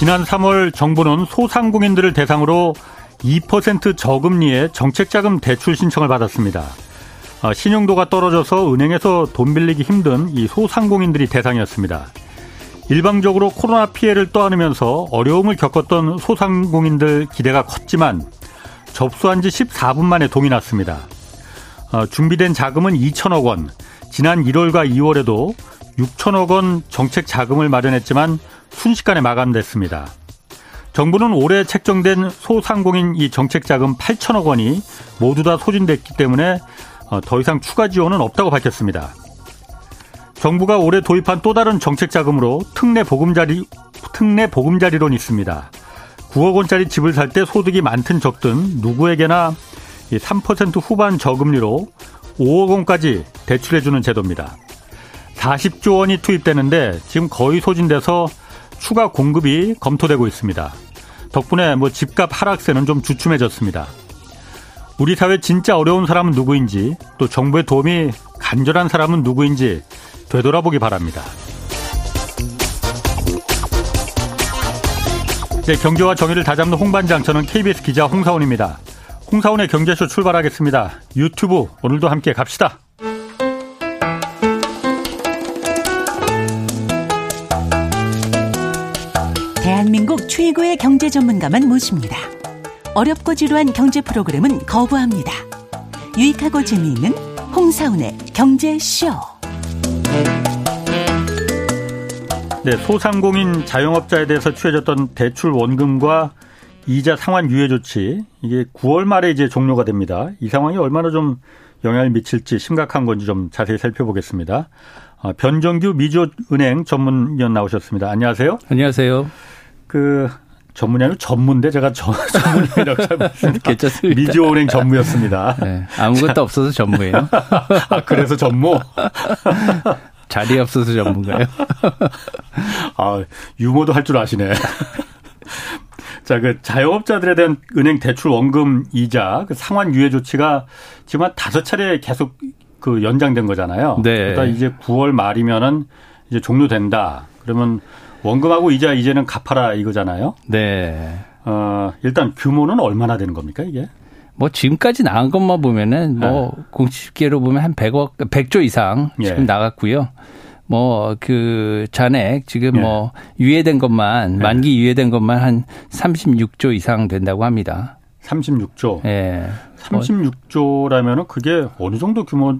지난 3월 정부는 소상공인들을 대상으로 2% 저금리의 정책자금 대출 신청을 받았습니다. 아, 신용도가 떨어져서 은행에서 돈 빌리기 힘든 이 소상공인들이 대상이었습니다. 일방적으로 코로나 피해를 떠안으면서 어려움을 겪었던 소상공인들 기대가 컸지만 접수한 지 14분 만에 동이 났습니다. 어, 준비된 자금은 2천억 원. 지난 1월과 2월에도 6천억 원 정책 자금을 마련했지만 순식간에 마감됐습니다. 정부는 올해 책정된 소상공인 이 정책 자금 8천억 원이 모두 다 소진됐기 때문에 어, 더 이상 추가 지원은 없다고 밝혔습니다. 정부가 올해 도입한 또 다른 정책 자금으로 특례 보금자리 특례 보금자리론이 있습니다. 9억 원짜리 집을 살 때 소득이 많든 적든 누구에게나 3% 후반 저금리로 5억 원까지 대출해주는 제도입니다. 40조 원이 투입되는데 지금 거의 소진돼서 추가 공급이 검토되고 있습니다. 덕분에 뭐 집값 하락세는 좀 주춤해졌습니다. 우리 사회 진짜 어려운 사람은 누구인지 또 정부의 도움이 간절한 사람은 누구인지 되돌아보기 바랍니다. 네, 경제와 정의를 다잡는 홍반장 저는 KBS 기자 홍사원입니다. 홍사원의 경제쇼 출발하겠습니다. 유튜브 오늘도 함께 갑시다. 대한민국 최고의 경제 전문가만 모십니다. 어렵고 지루한 경제 프로그램은 거부합니다. 유익하고 재미있는 홍사운의 경제쇼. 네, 소상공인 자영업자에 대해서 취해졌던 대출 원금과 이자 상환 유예 조치 이게 9월 말에 이제 종료가 됩니다. 이 상황이 얼마나 좀 영향을 미칠지 심각한 건지 좀 자세히 살펴보겠습니다. 아, 변정규 미주은행 전문위원 나오셨습니다. 안녕하세요. 안녕하세요. 그 전문이 아니고 전문데 제가 전, 전문이라고 잘못했습니다. 미주은행 전무였습니다. 네, 아무것도 자, 없어서 전무예요. 아, 그래서 전무? 자리 없어서 전문가요? 아, 유머도 할 줄 아시네. 자, 그 자영업자들에 대한 은행 대출 원금 이자 그 상환 유예 조치가 지금 한 다섯 차례 계속 그 연장된 거잖아요. 네. 그러다 이제 9월 말이면은 이제 종료된다. 그러면 원금하고 이자 이제는 갚아라 이거잖아요. 네. 어, 일단 규모는 얼마나 되는 겁니까, 이게? 뭐 지금까지 나간 것만 보면은 뭐 네. 공식계로 보면 한 100억 100조 이상 지금 예. 나갔고요. 뭐 그 잔액 지금 예. 뭐 유예된 것만 예. 만기 유예된 것만 한 36조 이상 된다고 합니다. 36조. 예. 36조라면은 그게 어느 정도 규모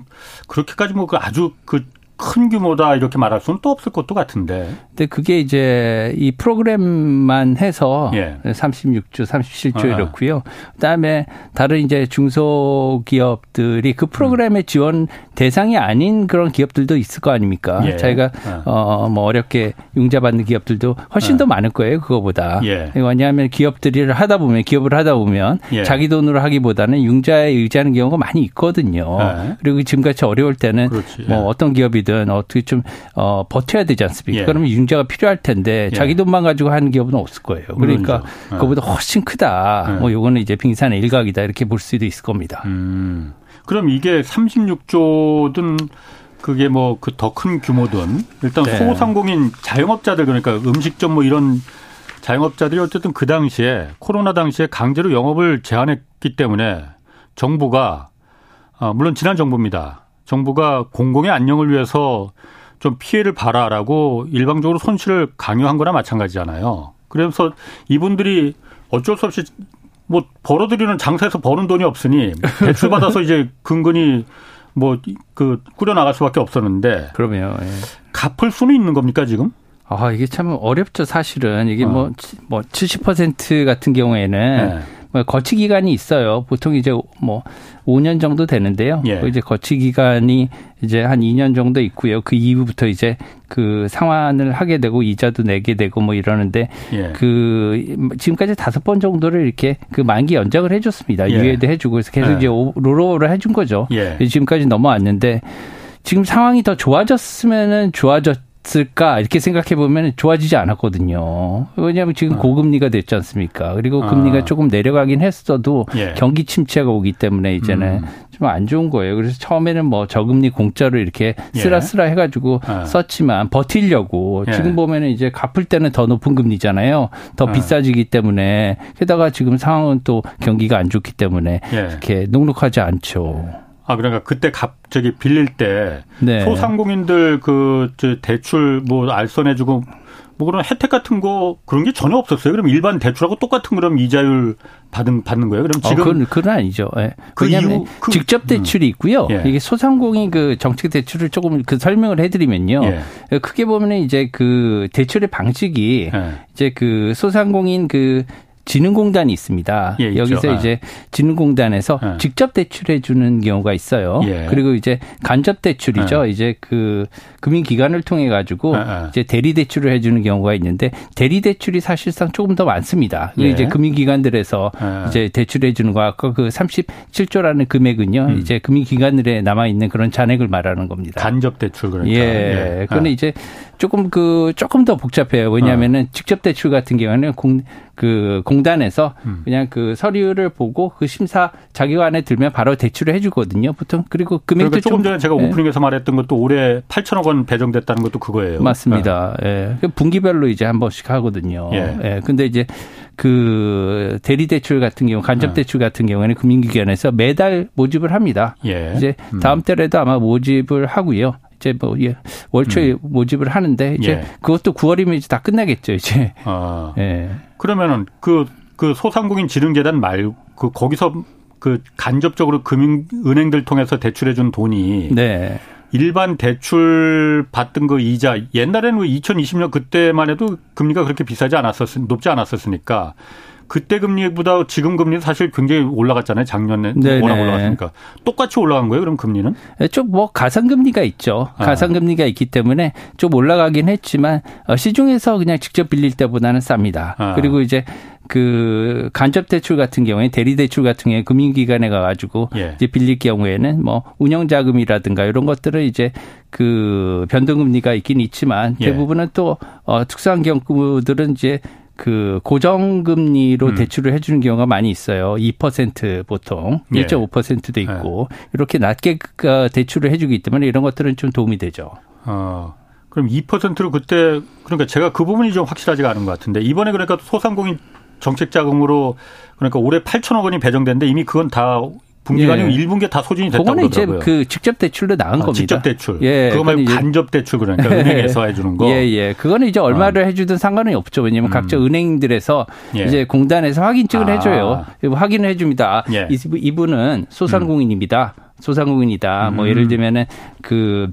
그렇게까지 뭐 그 아주 그 큰 규모다 이렇게 말할 수는 또 없을 것도 같은데. 근데 그게 이제 이 프로그램만 해서 예. 36조, 37조 아. 이렇고요. 그다음에 다른 이제 중소기업들이 그 프로그램의 음. 지원 대상이 아닌 그런 기업들도 있을 거 아닙니까? 예. 자기가 아. 어뭐 어렵게 융자 받는 기업들도 훨씬 아. 더 많을 거예요, 그거보다. 예. 왜냐하면 기업들을 하다 보면 기업을 하다 보면 예. 자기 돈으로 하기보다는 융자에 의지하는 경우가 많이 있거든요. 예. 그리고 지금같이 어려울 때는 그렇지. 뭐 예. 어떤 기업이 기업이든 어떻게 좀 어, 버텨야 되지 않습니까? 예. 그러면 융자가 필요할 텐데 예. 자기 돈만 가지고 하는 기업은 없을 거예요. 그러니까 예. 그거보다 훨씬 크다. 예. 뭐 요거는 이제 빙산의 일각이다 이렇게 볼 수도 있을 겁니다. 음. 그럼 이게 36조든 그게 뭐 그 더 큰 규모든 일단 네. 소상공인 자영업자들 그러니까 음식점 뭐 이런 자영업자들이 어쨌든 그 당시에 코로나 당시에 강제로 영업을 제한했기 때문에 정부가 아, 물론 지난 정부입니다. 정부가 공공의 안녕을 위해서 좀 피해를 봐라라고 일방적으로 손실을 강요한 거나 마찬가지잖아요. 그래서 이분들이 어쩔 수 없이 뭐 벌어들이는 장사에서 버는 돈이 없으니 대출 받아서 이제 근근히 뭐 그 꾸려 나갈 수밖에 없었는데 그러면 예. 갚을 수는 있는 겁니까 지금? 아 이게 참 어렵죠 사실은 이게 뭐뭐 어. 뭐70% 같은 경우에는 네. 뭐 거치 기간이 있어요. 보통 이제 뭐 5년 정도 되는데요. 예. 그 이제 거치 기간이 이제 한 2년 정도 있고요. 그 이후부터 이제 그 상환을 하게 되고 이자도 내게 되고 뭐 이러는데 예. 그 지금까지 다섯 번 정도를 이렇게 그 만기 연장을 해줬습니다. 예. 유예도 해주고 그래서 계속 예. 이제 롤오버를 해준 거죠. 예. 지금까지 넘어왔는데 지금 상황이 더 좋아졌으면은 좋아졌 좋았을까 이렇게 생각해 보면 좋아지지 않았거든요. 왜냐하면 지금 어. 고금리가 됐지 않습니까? 그리고 금리가 어. 조금 내려가긴 했어도 예. 경기 침체가 오기 때문에 이제는 음. 좀안 좋은 거예요. 그래서 처음에는 뭐 저금리 공짜로 이렇게 쓰라쓰라 예. 해가지고 예. 썼지만 버틸려고 예. 지금 보면은 이제 갚을 때는 더 높은 금리잖아요. 더 예. 비싸지기 때문에 게다가 지금 상황은 또 경기가 안 좋기 때문에 예. 이렇게 녹록하지 않죠. 아 그러니까 그때 갑자기 빌릴 때 네. 소상공인들 그 대출 뭐 알선해주고 뭐 그런 혜택 같은 거 그런 게 전혀 없었어요. 그럼 일반 대출하고 똑같은 그럼 이자율 받은 받는 거예요. 그럼 지금 어, 그건, 그건 아니죠. 예. 그 왜냐하면 그, 직접 대출이 있고요. 예. 이게 소상공인 그 정책 대출을 조금 그 설명을 해드리면요. 예. 크게 보면 이제 그 대출의 방식이 예. 이제 그 소상공인 그 진흥공단이 있습니다. 예, 여기서 아. 이제 진흥공단에서 예. 직접 대출해 주는 경우가 있어요. 예. 그리고 이제 간접 대출이죠. 예. 이제 그 금융 기관을 통해 가지고 예, 예. 이제 대리 대출을 해 주는 경우가 있는데 대리 대출이 사실상 조금 더 많습니다. 그 이제 금융 기관들에서 이제 대출해 주는 거 아까 그 37조라는 금액은요. 음. 이제 금융 기관들에 남아 있는 그런 잔액을 말하는 겁니다. 간접 대출 그러니까. 예. 그런데 이제 조금 그 조금 더 복잡해요. 왜냐하면은 어. 직접 대출 같은 경우는 공, 그 공단에서 음. 그냥 그 서류를 보고 그 심사 자기관에 들면 바로 대출을 해주거든요. 보통 그리고 금액도 그러니까 조금 전에 제가 예. 오프닝에서 말했던 것도 올해 8천억 원 배정됐다는 것도 그거예요. 맞습니다. 예. 예. 그 분기별로 이제 한 번씩 하거든요. 예. 예. 근데 이제 그 대리 대출 같은 경우 간접 예. 대출 같은 경우에는 금융기관에서 매달 모집을 합니다. 예. 이제 음. 다음 달에도 아마 모집을 하고요. 이제 뭐 예, 월초에 음. 모집을 하는데 이제 예. 그것도 9월이면 이제 다 끝나겠죠 이제. 아. 예. 그러면은 그그 그 소상공인 지능재단 말고 그 거기서 그 간접적으로 금융 은행들 통해서 대출해 준 돈이 네. 일반 대출 받던 그 이자 옛날에는 2020년 그때만 해도 금리가 그렇게 비싸지 않았었 높지 않았었으니까 그때 금리보다 지금 금리는 사실 굉장히 올라갔잖아요. 작년에 네네. 워낙 올라갔으니까 똑같이 올라간 거예요. 그럼 금리는? 네, 좀뭐 가상금리가 있죠. 아. 가상금리가 있기 때문에 좀 올라가긴 했지만 어, 시중에서 그냥 직접 빌릴 때보다는 쌉니다. 아. 그리고 이제 그 간접 대출 같은 경우에 대리 대출 같은 경우에 금융기관에 가가지고 예. 이제 빌릴 경우에는 뭐 운영 자금이라든가 이런 것들은 이제 그 변동금리가 있긴 있지만 예. 대부분은 또 어, 특수한 경우들은 이제 그 고정금리로 음. 대출을 해주는 경우가 많이 있어요. 2% 보통 예. 1.5%도 있고 예. 이렇게 낮게 그 대출을 해주기 때문에 이런 것들은 좀 도움이 되죠. 어. 그럼 2%로 그때 그러니까 제가 그 부분이 좀 확실하지가 않은 것 같은데 이번에 그러니까 소상공인 정책 자금으로 그러니까 올해 8천억 원이 배정됐는데 이미 그건 다 분기가 아니고 예. 1분기에 다 소진이 됐다고 그거는 이제 그 직접 대출로 나간 아, 겁니다. 직접 대출. 예. 그거 말고 간접 대출 그러니까 은행에서 해주는 거. 예, 예. 그거는 이제 얼마를 어. 해주든 상관은 없죠. 왜냐하면 음. 각자 은행들에서 예. 이제 공단에서 확인증을 아. 해줘요. 확인을 해줍니다. 예. 이분은 소상공인입니다. 소상공인이다. 뭐 음. 뭐 예를 들면은 그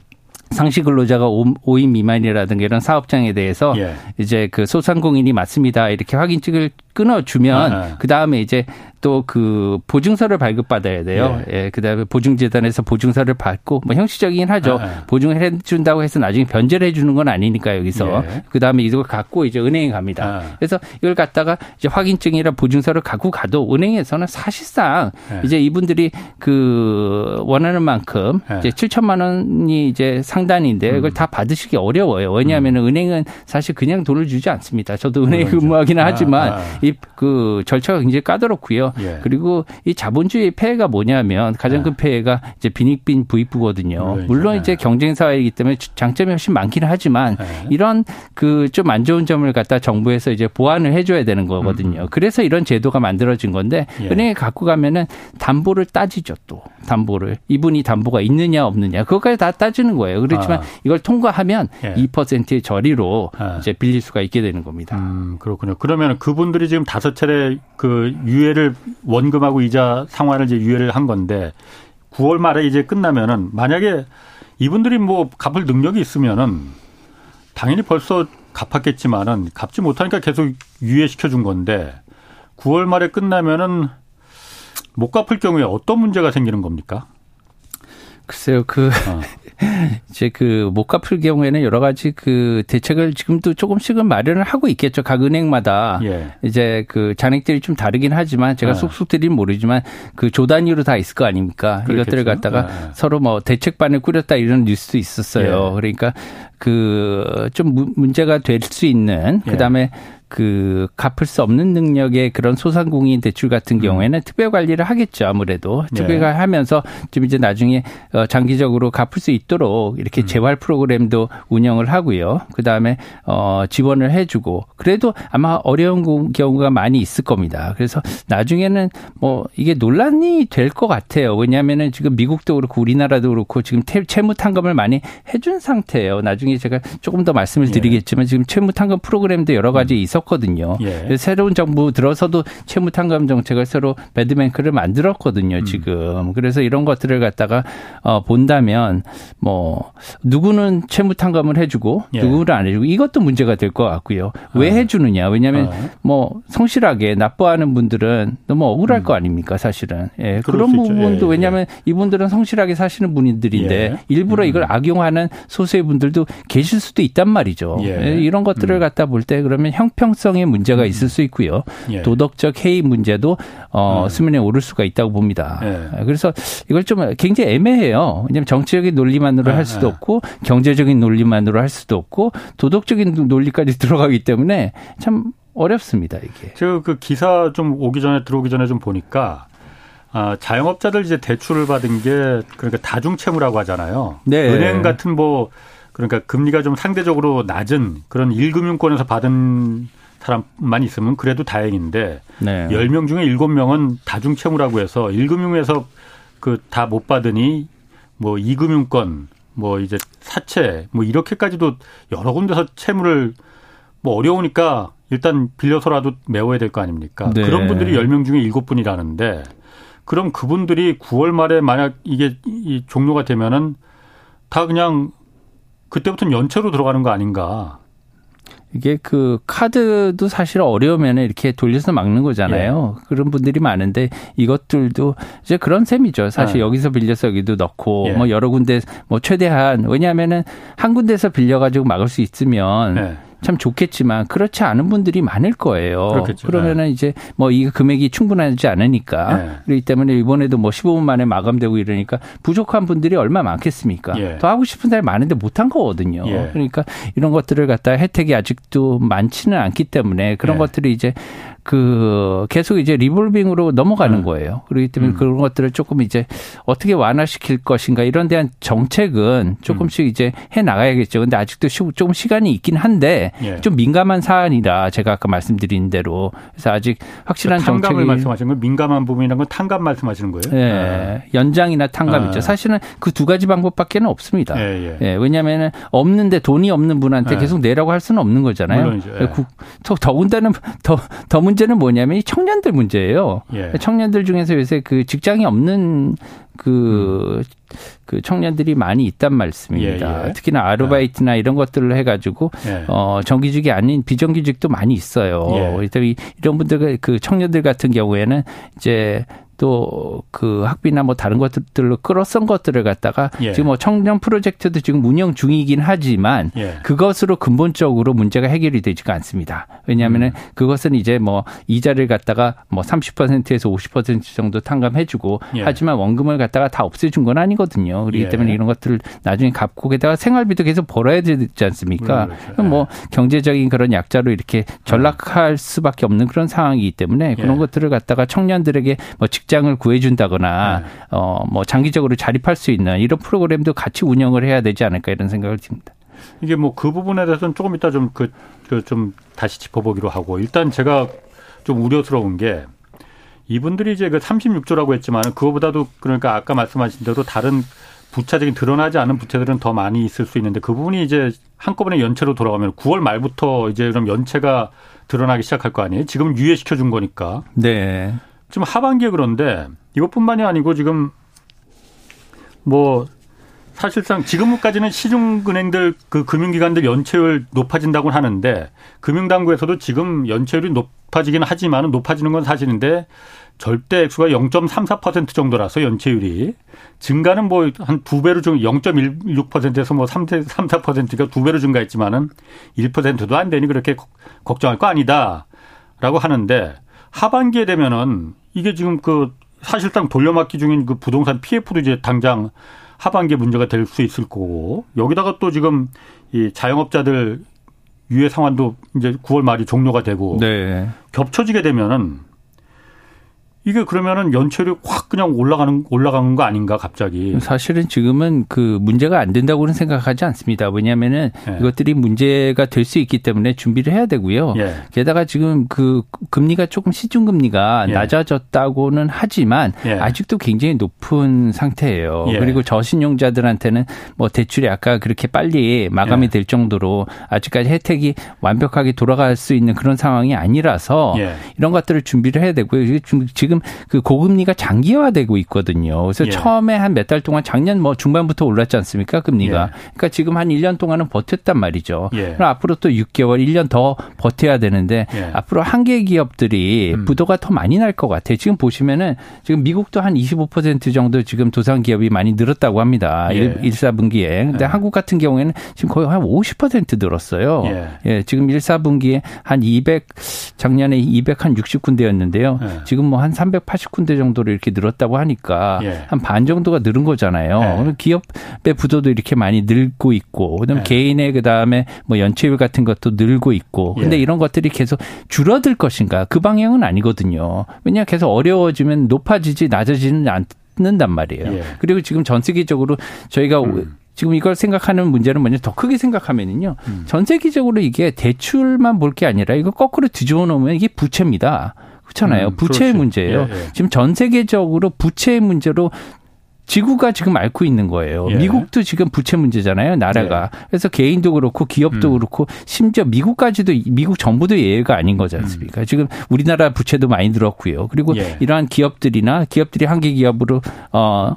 상시 근로자가 5인 미만이라든가 이런 사업장에 대해서 예. 이제 그 소상공인이 맞습니다. 이렇게 확인증을 끊어주면 아, 아. 그 다음에 이제 또 그 보증서를 발급받아야 돼요. 예. 예. 그다음에 보증재단에서 보증서를 받고 뭐 형식적이긴 하죠. 아, 아. 보증을 해준다고 해서 나중에 변제를 해주는 건 아니니까 여기서 예. 그 다음에 이걸 갖고 이제 은행에 갑니다. 아. 그래서 이걸 갖다가 이제 확인증이나 보증서를 갖고 가도 은행에서는 사실상 예. 이제 이분들이 그 원하는 만큼 예. 이제 7천만 원이 이제 상단인데 음. 이걸 다 받으시기 어려워요. 왜냐하면 음. 은행은 사실 그냥 돈을 주지 않습니다. 저도 은행에 그렇죠. 근무하기는 하지만 이그 절차가 굉장히 까다롭고요. 예. 그리고 이 자본주의 폐해가 뭐냐면 가장 큰 예. 폐해가 이제 빈익빈 부익부거든요. 그 물론 이제 경쟁 사회이기 때문에 장점이 훨씬 많기는 하지만 예. 이런 그 좀 안 좋은 점을 갖다 정부에서 이제 보완을 해줘야 되는 거거든요. 음. 그래서 이런 제도가 만들어진 건데 예. 은행에 갖고 가면은 담보를 따지죠 또 담보를 이분이 담보가 있느냐 없느냐 그것까지 다 따지는 거예요. 그렇지만 아. 이걸 통과하면 예. 2%의 저리로 아. 이제 빌릴 수가 있게 되는 겁니다. 음, 그렇군요. 그러면 그분들이 지금 다섯 차례 그 유예를 원금하고 이자 상환을 이제 유예를 한 건데 9월 말에 이제 끝나면은 만약에 이분들이 뭐 갚을 능력이 있으면은 당연히 벌써 갚았겠지만은 갚지 못하니까 계속 유예시켜 준 건데 9월 말에 끝나면은 못 갚을 경우에 어떤 문제가 생기는 겁니까? 글쎄요, 그, 어. 이제 그 못 갚을 경우에는 여러 가지 그 대책을 지금도 조금씩은 마련을 하고 있겠죠. 각 은행마다. 예. 이제 그 잔액들이 좀 다르긴 하지만 제가 예. 드리는 모르지만 그 조단위로 다 있을 거 아닙니까? 그렇겠죠. 이것들을 갖다가 예. 서로 뭐 대책반을 꾸렸다 이런 뉴스도 있었어요. 예. 그러니까 그 좀 문제가 될 수 있는 예. 그다음에 그 갚을 수 없는 능력의 그런 소상공인 대출 같은 음. 경우에는 음. 특별 관리를 하겠죠 아무래도 특별 관 네. 하면서 좀 이제 나중에 어, 장기적으로 갚을 수 있도록 이렇게 음. 재활 프로그램도 운영을 하고요 그 다음에 어 지원을 해주고 그래도 아마 어려운 경우가 많이 있을 겁니다 그래서 나중에는 뭐 이게 논란이 될 것 같아요 왜냐하면은 지금 미국도 그렇고 우리나라도 그렇고 지금 채무 탕감을 많이 해준 상태예요 나중에 제가 조금 더 말씀을 예. 드리겠지만 지금 채무 탕감 프로그램도 여러 가지 음. 있어. 있었거든요. 예. 새로운 정부 들어서도 채무 탕감 정책을 새로 배드뱅크를 만들었거든요. 음. 지금 그래서 이런 것들을 갖다가 어, 본다면 뭐 누구는 채무 탕감을 해주고 예. 누구는 안 해주고 이것도 문제가 될 것 같고요. 왜 아. 해주느냐? 왜냐하면 아. 뭐 성실하게 납부하는 분들은 너무 억울할 음. 거 아닙니까? 사실은 예. 그런 부분도 예. 왜냐하면 이분들은 성실하게 사시는 분들인데 예. 일부러 음. 이걸 악용하는 소수의 분들도 계실 수도 있단 말이죠. 예. 예 이런 것들을 음. 갖다 볼 때 그러면 형평 형평성의 문제가 음. 있을 수 있고요. 예. 도덕적 해이 문제도 어, 음. 수면에 오를 수가 있다고 봅니다. 예. 그래서 이걸 좀 굉장히 애매해요. 왜냐하면 정치적인 논리만으로 할 수도 예. 없고 경제적인 논리만으로 할 수도 없고 도덕적인 논리까지 들어가기 때문에 참 어렵습니다 이게. 제가 그 기사 좀 오기 전에 들어오기 전에 좀 보니까 아, 자영업자들 이제 대출을 받은 게 그러니까 다중채무라고 하잖아요. 네. 은행 같은 뭐 그러니까 금리가 좀 상대적으로 낮은 그런 1금융권에서 받은 사람만 있으면 그래도 다행인데 네. 10명 중에 7명은 다중채무라고 해서 1금융에서 그 다 못 받으니 뭐 2금융권 뭐 이제 사채 뭐 이렇게까지도 여러 군데서 채무를 뭐 어려우니까 일단 빌려서라도 메워야 될 거 아닙니까? 네. 그런 분들이 10명 중에 7분이라는데 그럼 그분들이 9월 말에 만약 이게 이 종료가 되면은 다 그냥 그때부터는 연체로 들어가는 거 아닌가. 이게 그 카드도 사실 어려우면 이렇게 돌려서 막는 거잖아요. 예. 그런 분들이 많은데 이것들도 이제 그런 셈이죠. 사실 아. 여기서 빌려서 여기도 넣고 예. 뭐 여러 군데 뭐 최대한 왜냐하면은 한 군데서 빌려가지고 막을 수 있으면 예. 참 좋겠지만 그렇지 않은 분들이 많을 거예요. 그렇겠죠. 그러면은 네. 이제 뭐 이 금액이 충분하지 않으니까 네. 그렇기 때문에 이번에도 뭐 15분 만에 마감되고 이러니까 부족한 분들이 얼마 많겠습니까? 예. 더 하고 싶은 사람이 많은데 못한 거거든요. 예. 그러니까 이런 것들을 갖다 혜택이 아직도 많지는 않기 때문에 그런 예. 것들이 이제 그 계속 이제 리볼빙으로 넘어가는 음. 거예요. 그렇기 때문에 음. 그런 것들을 조금 이제 어떻게 완화시킬 것인가 이런 대한 정책은 조금씩 음. 이제 해 나가야겠죠. 근데 아직도 조금 시간이 있긴 한데 예. 좀 민감한 사안이라 제가 아까 말씀드린 대로 그래서 아직 확실한 그러니까 정책이 말씀하시는 건 민감한 부분이란 건 탕감 말씀하시는 거예요? 예. 아. 연장이나 탕감이죠. 아. 사실은 그 두 가지 방법밖에는 없습니다. 예, 예. 예. 왜냐하면 없는데 돈이 없는 분한테 예. 계속 내라고 할 수는 없는 거잖아요. 물론이죠. 예. 더군다나 더, 더 문제 는 뭐냐면 이 청년들 문제예요. 예. 청년들 중에서 요새 그 직장이 없는 그, 음. 그 청년들이 많이 있단 말씀입니다. 예, 예. 특히나 아르바이트나 예. 이런 것들을 해가지고 예. 어 정규직이 아닌 비정규직도 많이 있어요. 예. 이런 분들 그 청년들 같은 경우에는 이제 또 그 학비나 뭐 다른 것들로 끌어쓴 것들을 갖다가 예. 지금 뭐 청년 프로젝트도 지금 운영 중이긴 하지만 예. 그것으로 근본적으로 문제가 해결이 되지가 않습니다. 왜냐하면은 음. 그것은 이제 뭐 이자를 갖다가 뭐 30%에서 50% 정도 탕감해주고 예. 하지만 원금을 갖다가 다 없애준 건 아니거든요. 그렇기 예. 때문에 이런 것들을 나중에 갚고 게다가 생활비도 계속 벌어야 되지 않습니까? 그렇죠. 그럼 뭐 예. 경제적인 그런 약자로 이렇게 전락할 수밖에 없는 그런 상황이기 때문에 그런 예. 것들을 갖다가 청년들에게 뭐 직 장을 구해준다거나 네. 어뭐 장기적으로 자립할 수 있는 이런 프로그램도 같이 운영을 해야 되지 않을까 이런 생각을 듭니다. 이게 뭐 그 부분에 대해서는 조금 이따 좀그 그좀 그 다시 짚어보기로 하고 일단 제가 좀 우려스러운 게 이분들이 이제 그 36조라고 했지만 그거보다도 그러니까 아까 말씀하신 대로 다른 부차적인 드러나지 않은 부채들은 더 많이 있을 수 있는데 그 부분이 이제 한꺼번에 연체로 돌아가면 9월 말부터 이제 그럼 연체가 드러나기 시작할 거 아니에요? 지금 유예시켜 준 거니까. 네. 지금 하반기에 그런데 이것뿐만이 아니고 지금 뭐 사실상 지금까지는 시중은행들 그 금융기관들 연체율 높아진다고 하는데 금융당국에서도 지금 연체율이 높아지긴 하지만 높아지는 건 사실인데 절대 액수가 0.34% 정도라서 연체율이. 증가는 뭐 한 두 배로 좀 0.16%에서 뭐 3, 3 4%가 두 배로 증가했지만은 1%도 안 되니 그렇게 걱정할 거 아니다라고 하는데 하반기에 되면은 이게 지금 그 사실상 돌려막기 중인 그 부동산 PF도 이제 당장 하반기에 문제가 될 수 있을 거고 여기다가 또 지금 이 자영업자들 유예 상환도 이제 9월 말이 종료가 되고 네. 겹쳐지게 되면은 이게 그러면은 연체율이 확 그냥 올라가는 올라가는 거 아닌가 갑자기. 사실은 지금은 그 문제가 안 된다고는 생각하지 않습니다. 왜냐하면은 예. 이것들이 문제가 될 수 있기 때문에 준비를 해야 되고요. 예. 게다가 지금 그 금리가 조금 시중 금리가 예. 낮아졌다고는 하지만 예. 아직도 굉장히 높은 상태예요. 예. 그리고 저신용자들한테는 뭐 대출이 아까 그렇게 빨리 마감이 예. 될 정도로 아직까지 혜택이 완벽하게 돌아갈 수 있는 그런 상황이 아니라서 이런 것들을 준비를 해야 되고요. 지금 지금 그 고금리가 장기화되고 있거든요. 그래서 예. 처음에 한 몇 달 동안 작년 뭐 중반부터 올랐지 않습니까? 금리가. 예. 그러니까 지금 한 1년 동안은 버텼단 말이죠. 예. 그럼 앞으로 또 6개월, 1년 더 버텨야 되는데 예. 앞으로 한계 기업들이 음. 부도가 더 많이 날 것 같아요. 지금 보시면은 지금 미국도 한 25% 정도 지금 도산 기업이 많이 늘었다고 합니다. 예. 1, 4분기에. 근데 예. 한국 같은 경우에는 지금 거의 한 50% 늘었어요. 예. 예. 지금 1, 4분기에 한 200, 작년에 200 한 60군데였는데요. 지금 뭐 한 380군데 정도로 이렇게 늘었다고 하니까 예. 한반 정도가 늘은 거잖아요. 예. 기업의 부도도 이렇게 많이 늘고 있고, 그다음 예. 개인의 그다음에 뭐 연체율 같은 것도 늘고 있고. 근데 예. 이런 것들이 계속 줄어들 것인가? 그 방향은 아니거든요. 왜냐 계속 어려워지면 높아지지 낮아지는 않는단 말이에요. 예. 그리고 지금 전 세계적으로 저희가 음. 지금 이걸 생각하는 문제는 뭐냐 더 크게 생각하면은요. 음. 전 세계적으로 이게 대출만 볼 게 아니라 이거 거꾸로 뒤집어 놓으면 이게 부채입니다. 그렇잖아요. 음, 부채의 그렇지. 문제예요. 예, 예. 지금 전 세계적으로 부채의 문제로 지구가 지금 앓고 있는 거예요. 예. 미국도 지금 부채 문제잖아요, 나라가. 예. 그래서 개인도 그렇고 기업도 음. 그렇고 심지어 미국까지도 미국 정부도 예외가 아닌 거지 않습니까? 음. 지금 우리나라 부채도 많이 늘었고요. 그리고 예. 이러한 기업들이나 기업들이 한계 기업으로 어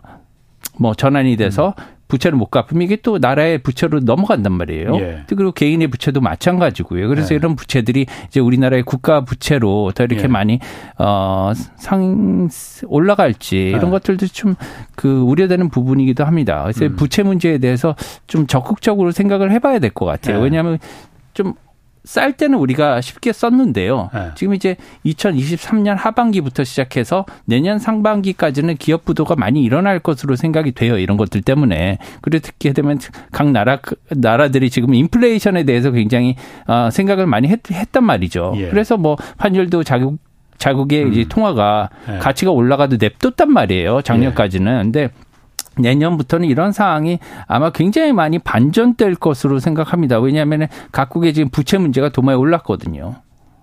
뭐 전환이 돼서 음. 부채를 못 갚으면 이게 또 나라의 부채로 넘어간단 말이에요. 예. 그리고 개인의 부채도 마찬가지고요. 그래서 예. 이런 부채들이 이제 우리나라의 국가 부채로 더 이렇게 예. 많이 어상 올라갈지 이런 예. 것들도 좀 그 우려되는 부분이기도 합니다. 그래서 음. 부채 문제에 대해서 좀 적극적으로 생각을 해봐야 될 것 같아요. 예. 왜냐하면 좀 쌀 때는 우리가 쉽게 썼는데요. 네. 지금 이제 2023년 하반기부터 시작해서 내년 상반기까지는 기업 부도가 많이 일어날 것으로 생각이 돼요. 이런 것들 때문에. 그렇게 되면 각 나라 나라들이 지금 인플레이션에 대해서 굉장히 어, 생각을 많이 했, 단 말이죠. 예. 그래서 뭐 환율도 자국 자국의 음. 이제 통화가 네. 가치가 올라가도 냅뒀단 말이에요. 작년까지는. 예. 근데 내년부터는 이런 상황이 아마 굉장히 많이 반전될 것으로 생각합니다. 왜냐하면 각국의 지금 부채 문제가 도마에 올랐거든요.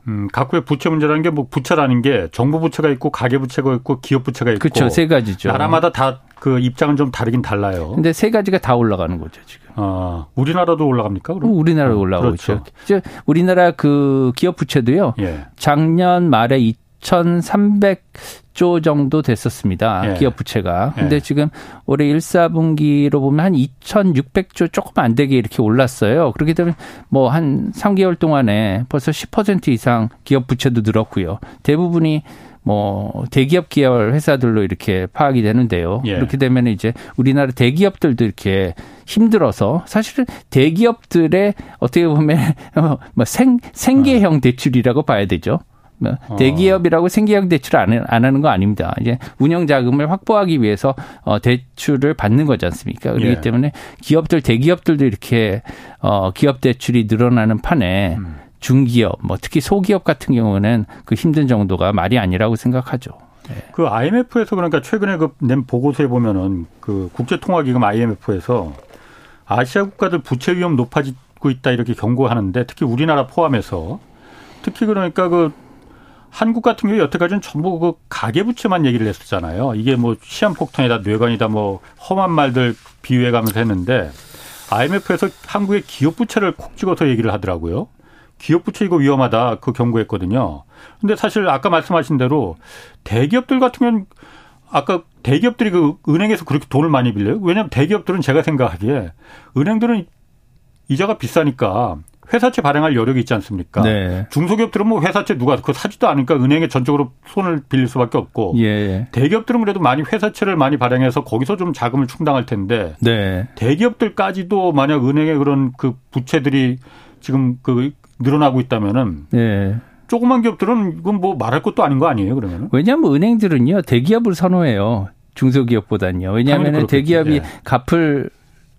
음, 각국의 부채 문제라는 게 뭐 부채라는 게 정부 부채가 있고 가계 부채가 있고 기업 부채가 있고 그렇죠. 세 가지죠. 나라마다 다 그 입장은 좀 다르긴 달라요. 근데 세 가지가 다 올라가는 거죠, 지금. 아, 우리나라도 올라갑니까? 그럼? 우리나라도 올라가고 그렇죠. 있죠. 우리나라 그 기업 부채도요. 예. 작년 말에 2,300 조 정도 됐었습니다. 예. 기업 부채가. 예. 근데 예. 지금 올해 1, 4분기로 보면 한 2,600조 조금 안 되게 이렇게 올랐어요. 그렇게 되면 뭐한 3개월 동안에 벌써 10% 이상 기업 부채도 늘었고요. 대부분이 뭐 대기업 계열 회사들로 이렇게 파악이 되는데요. 예. 그렇게 되면 이제 우리나라 대기업들도 이렇게 힘들어서 사실은 대기업들의 어떻게 보면 뭐 생 생계형 대출이라고 봐야 되죠. 뭐 어. 대기업이라고 생계형 대출을 안, 안 하는 거 아닙니다. 이제 운영 자금을 확보하기 위해서 어, 대출을 받는 거지 않습니까? 그렇기 예. 때문에 기업들 대기업들도 이렇게 어, 기업 대출이 늘어나는 판에 음. 중기업, 뭐 특히 소기업 같은 경우는 그 힘든 정도가 말이 아니라고 생각하죠. 네. 그 IMF에서 그러니까 최근에 그낸 보고서에 보면은 그 국제통화기금 IMF에서 아시아 국가들 부채 위험 높아지고 있다 이렇게 경고하는데 특히 우리나라 포함해서 특히 그러니까 그 한국 같은 경우 여태까지는 전부 그 가계부채만 얘기를 했었잖아요. 이게 뭐 시한폭탄이다, 뇌관이다, 뭐 험한 말들 비유해가면서 했는데 IMF에서 한국의 기업부채를 콕 찍어서 얘기를 하더라고요. 기업부채 이거 위험하다 그 경고했거든요. 근데 사실 아까 말씀하신 대로 대기업들 같은 경우는 아까 대기업들이 그 은행에서 그렇게 돈을 많이 빌려요. 왜냐하면 대기업들은 제가 생각하기에 은행들은 이자가 비싸니까 회사채 발행할 여력이 있지 않습니까? 네. 중소기업들은 뭐 회사채 누가 그 사지도 않으니까 은행에 전적으로 손을 빌릴 수밖에 없고 예. 대기업들은 그래도 많이 회사채를 많이 발행해서 거기서 좀 자금을 충당할 텐데 네. 대기업들까지도 만약 은행에 그런 그 부채들이 지금 그 늘어나고 있다면은 네. 조그만 기업들은 이건 뭐 말할 것도 아닌 거 아니에요 그러면? 왜냐하면 은행들은요 대기업을 선호해요 중소기업보다는요. 왜냐하면 대기업이 예. 갚을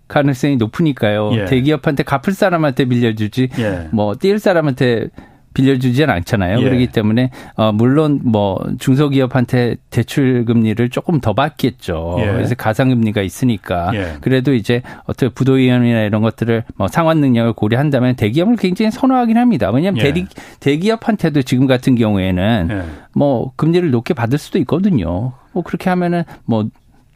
가능성이 높으니까요. 예. 대기업한테 갚을 사람한테 빌려주지 예. 뭐 띄울 사람한테 빌려주지는 않잖아요. 예. 그렇기 때문에 어 물론 뭐 중소기업한테 대출 금리를 조금 더 받겠죠. 예. 그래서 가상 금리가 있으니까 예. 그래도 이제 어떻게 부도 위험이나 이런 것들을 뭐 상환 능력을 고려한다면 대기업을 굉장히 선호하긴 합니다. 왜냐하면 예. 대리, 대기업한테도 지금 같은 경우에는 예. 뭐 금리를 높게 받을 수도 있거든요. 뭐 그렇게 하면은 뭐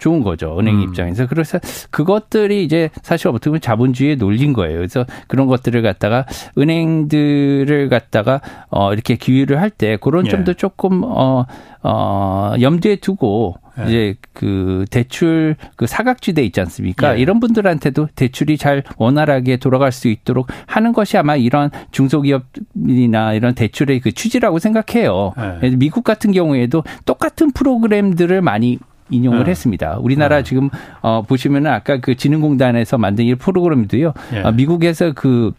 좋은 거죠. 은행 음. 입장에서. 그래서 그것들이 이제 사실 어떻게 보면 자본주의에 놀린 거예요. 그래서 그런 것들을 갖다가 은행들을 갖다가 어 이렇게 기회를 할 때 그런 예. 점도 조금 어, 어, 염두에 두고 예. 이제 그 대출 그 사각지대 있지 않습니까? 예. 이런 분들한테도 대출이 잘 원활하게 돌아갈 수 있도록 하는 것이 아마 이런 중소기업이나 이런 대출의 그 취지라고 생각해요. 예. 미국 같은 경우에도 똑같은 프로그램들을 많이 인용을 네. 했습니다. 우리나라 네. 지금 어 보시면은 아까 그 지능공단에서 만든 이 프로그램도요. 예. 어, 미국에서 그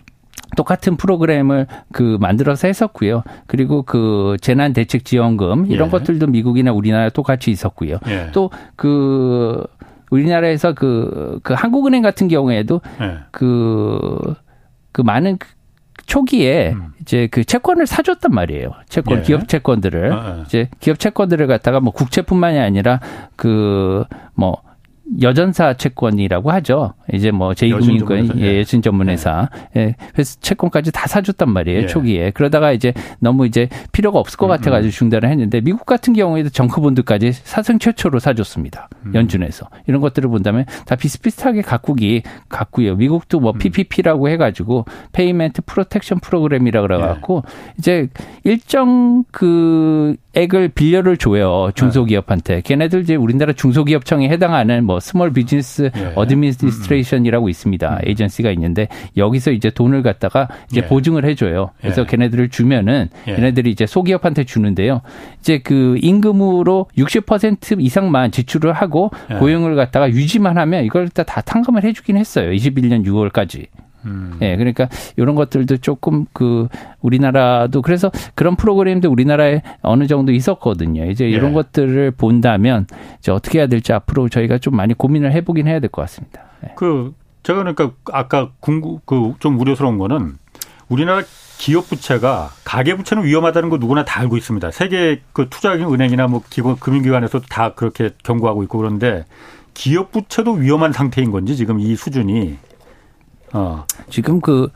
똑같은 프로그램을 그 만들어서 했었고요. 그리고 그 재난 대책 지원금 이런 예. 것들도 미국이나 우리나라 똑같이 있었고요. 예. 또그 우리나라에서 그, 그 한국은행 같은 경우에도 예. 그, 그 많은 초기에 음. 이제 그 채권을 사줬단 말이에요. 채권, 예. 기업 채권들을. 아, 아. 이제 기업 채권들을 갖다가 뭐 국채뿐만이 아니라 그뭐 여전사 채권이라고 하죠. 이제 뭐 제2금융권 예, 여신 전문회사. 예. 예. 그래서 채권까지 다 사줬단 말이에요. 예. 초기에. 그러다가 이제 너무 이제 필요가 없을 것 음, 같아가지고 음. 중단을 했는데 미국 같은 경우에도 정크본드까지 사상 최초로 사줬습니다. 음. 연준에서. 이런 것들을 본다면 다 비슷비슷하게 각국이 갖고요. 미국도 뭐 PPP라고 음. 해가지고 Payment Protection Program이라 그래갖고 예. 이제 일정 그 액을 빌려를 줘요 중소기업한테. 걔네들 이제 우리나라 중소기업청에 해당하는 뭐 Small Business 예. Administration이라고 있습니다. 음. 에이전시가 있는데 여기서 이제 돈을 갖다가 이제 예. 보증을 해줘요. 그래서 예. 걔네들을 주면은 예. 걔네들이 이제 소기업한테 주는데요. 이제 그 임금으로 60% 이상만 지출을 하고 예. 고용을 갖다가 유지만 하면 이걸 다, 다 탕감을 해주긴 했어요. 21년 6월까지. 음. 예, 그러니까 이런 것들도 조금 그 우리나라도 그래서 그런 프로그램도 우리나라에 어느 정도 있었거든요. 이제 이런 예. 것들을 본다면 이제 어떻게 해야 될지 앞으로 저희가 좀 많이 고민을 해보긴 해야 될 것 같습니다. 예. 그 제가 그러니까 아까 궁금 그좀 우려스러운 거는 우리나라 기업 부채가 가계 부채는 위험하다는 거 누구나 다 알고 있습니다. 세계 그 투자 은행이나 뭐 기관 금융기관에서 다 그렇게 경고하고 있고 그런데 기업 부채도 위험한 상태인 건지 지금 이 수준이 어. 지금 그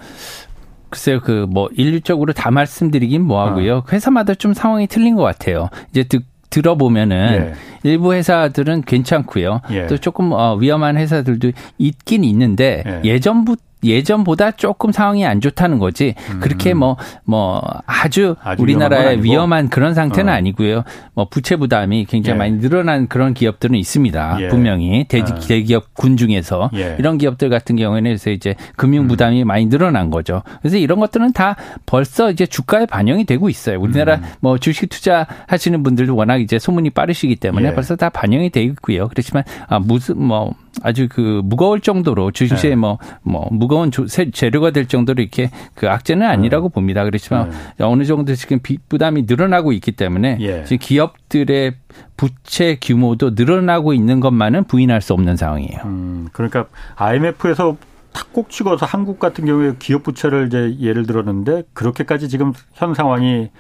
글쎄요, 그 뭐 일률적으로 다 말씀드리긴 뭐하고요. 어. 회사마다 좀 상황이 틀린 것 같아요. 이제 듣 들어보면은 예. 일부 회사들은 괜찮고요. 예. 또 조금 어, 위험한 회사들도 있긴 있는데 예. 예전부터 예전보다 조금 상황이 안 좋다는 거지. 음. 그렇게 뭐, 뭐, 아주, 아주 우리나라의 위험한 그런 상태는 어. 아니고요. 뭐, 부채 부담이 굉장히 예. 많이 늘어난 그런 기업들은 있습니다. 예. 분명히. 대, 어. 대기업 군 중에서. 예. 이런 기업들 같은 경우에는 그래서 이제 금융 음. 부담이 음. 많이 늘어난 거죠. 그래서 이런 것들은 다 벌써 이제 주가에 반영이 되고 있어요. 우리나라 음. 뭐 주식 투자 하시는 분들도 워낙 이제 소문이 빠르시기 때문에 예. 벌써 다 반영이 되어 있고요. 그렇지만, 아, 무슨, 뭐, 아주 그 무거울 정도로 주식시에 네. 뭐, 뭐, 무거운 재료가 될 정도로 이렇게 그 악재는 아니라고 네. 봅니다. 그렇지만 네. 어느 정도 지금 빚 부담이 늘어나고 있기 때문에 예. 지금 기업들의 부채 규모도 늘어나고 있는 것만은 부인할 수 없는 상황이에요. 음, 그러니까 IMF에서 탁꼭 찍어서 한국 같은 경우에 기업 부채를 이제 예를 들었는데 그렇게까지 지금 현 상황이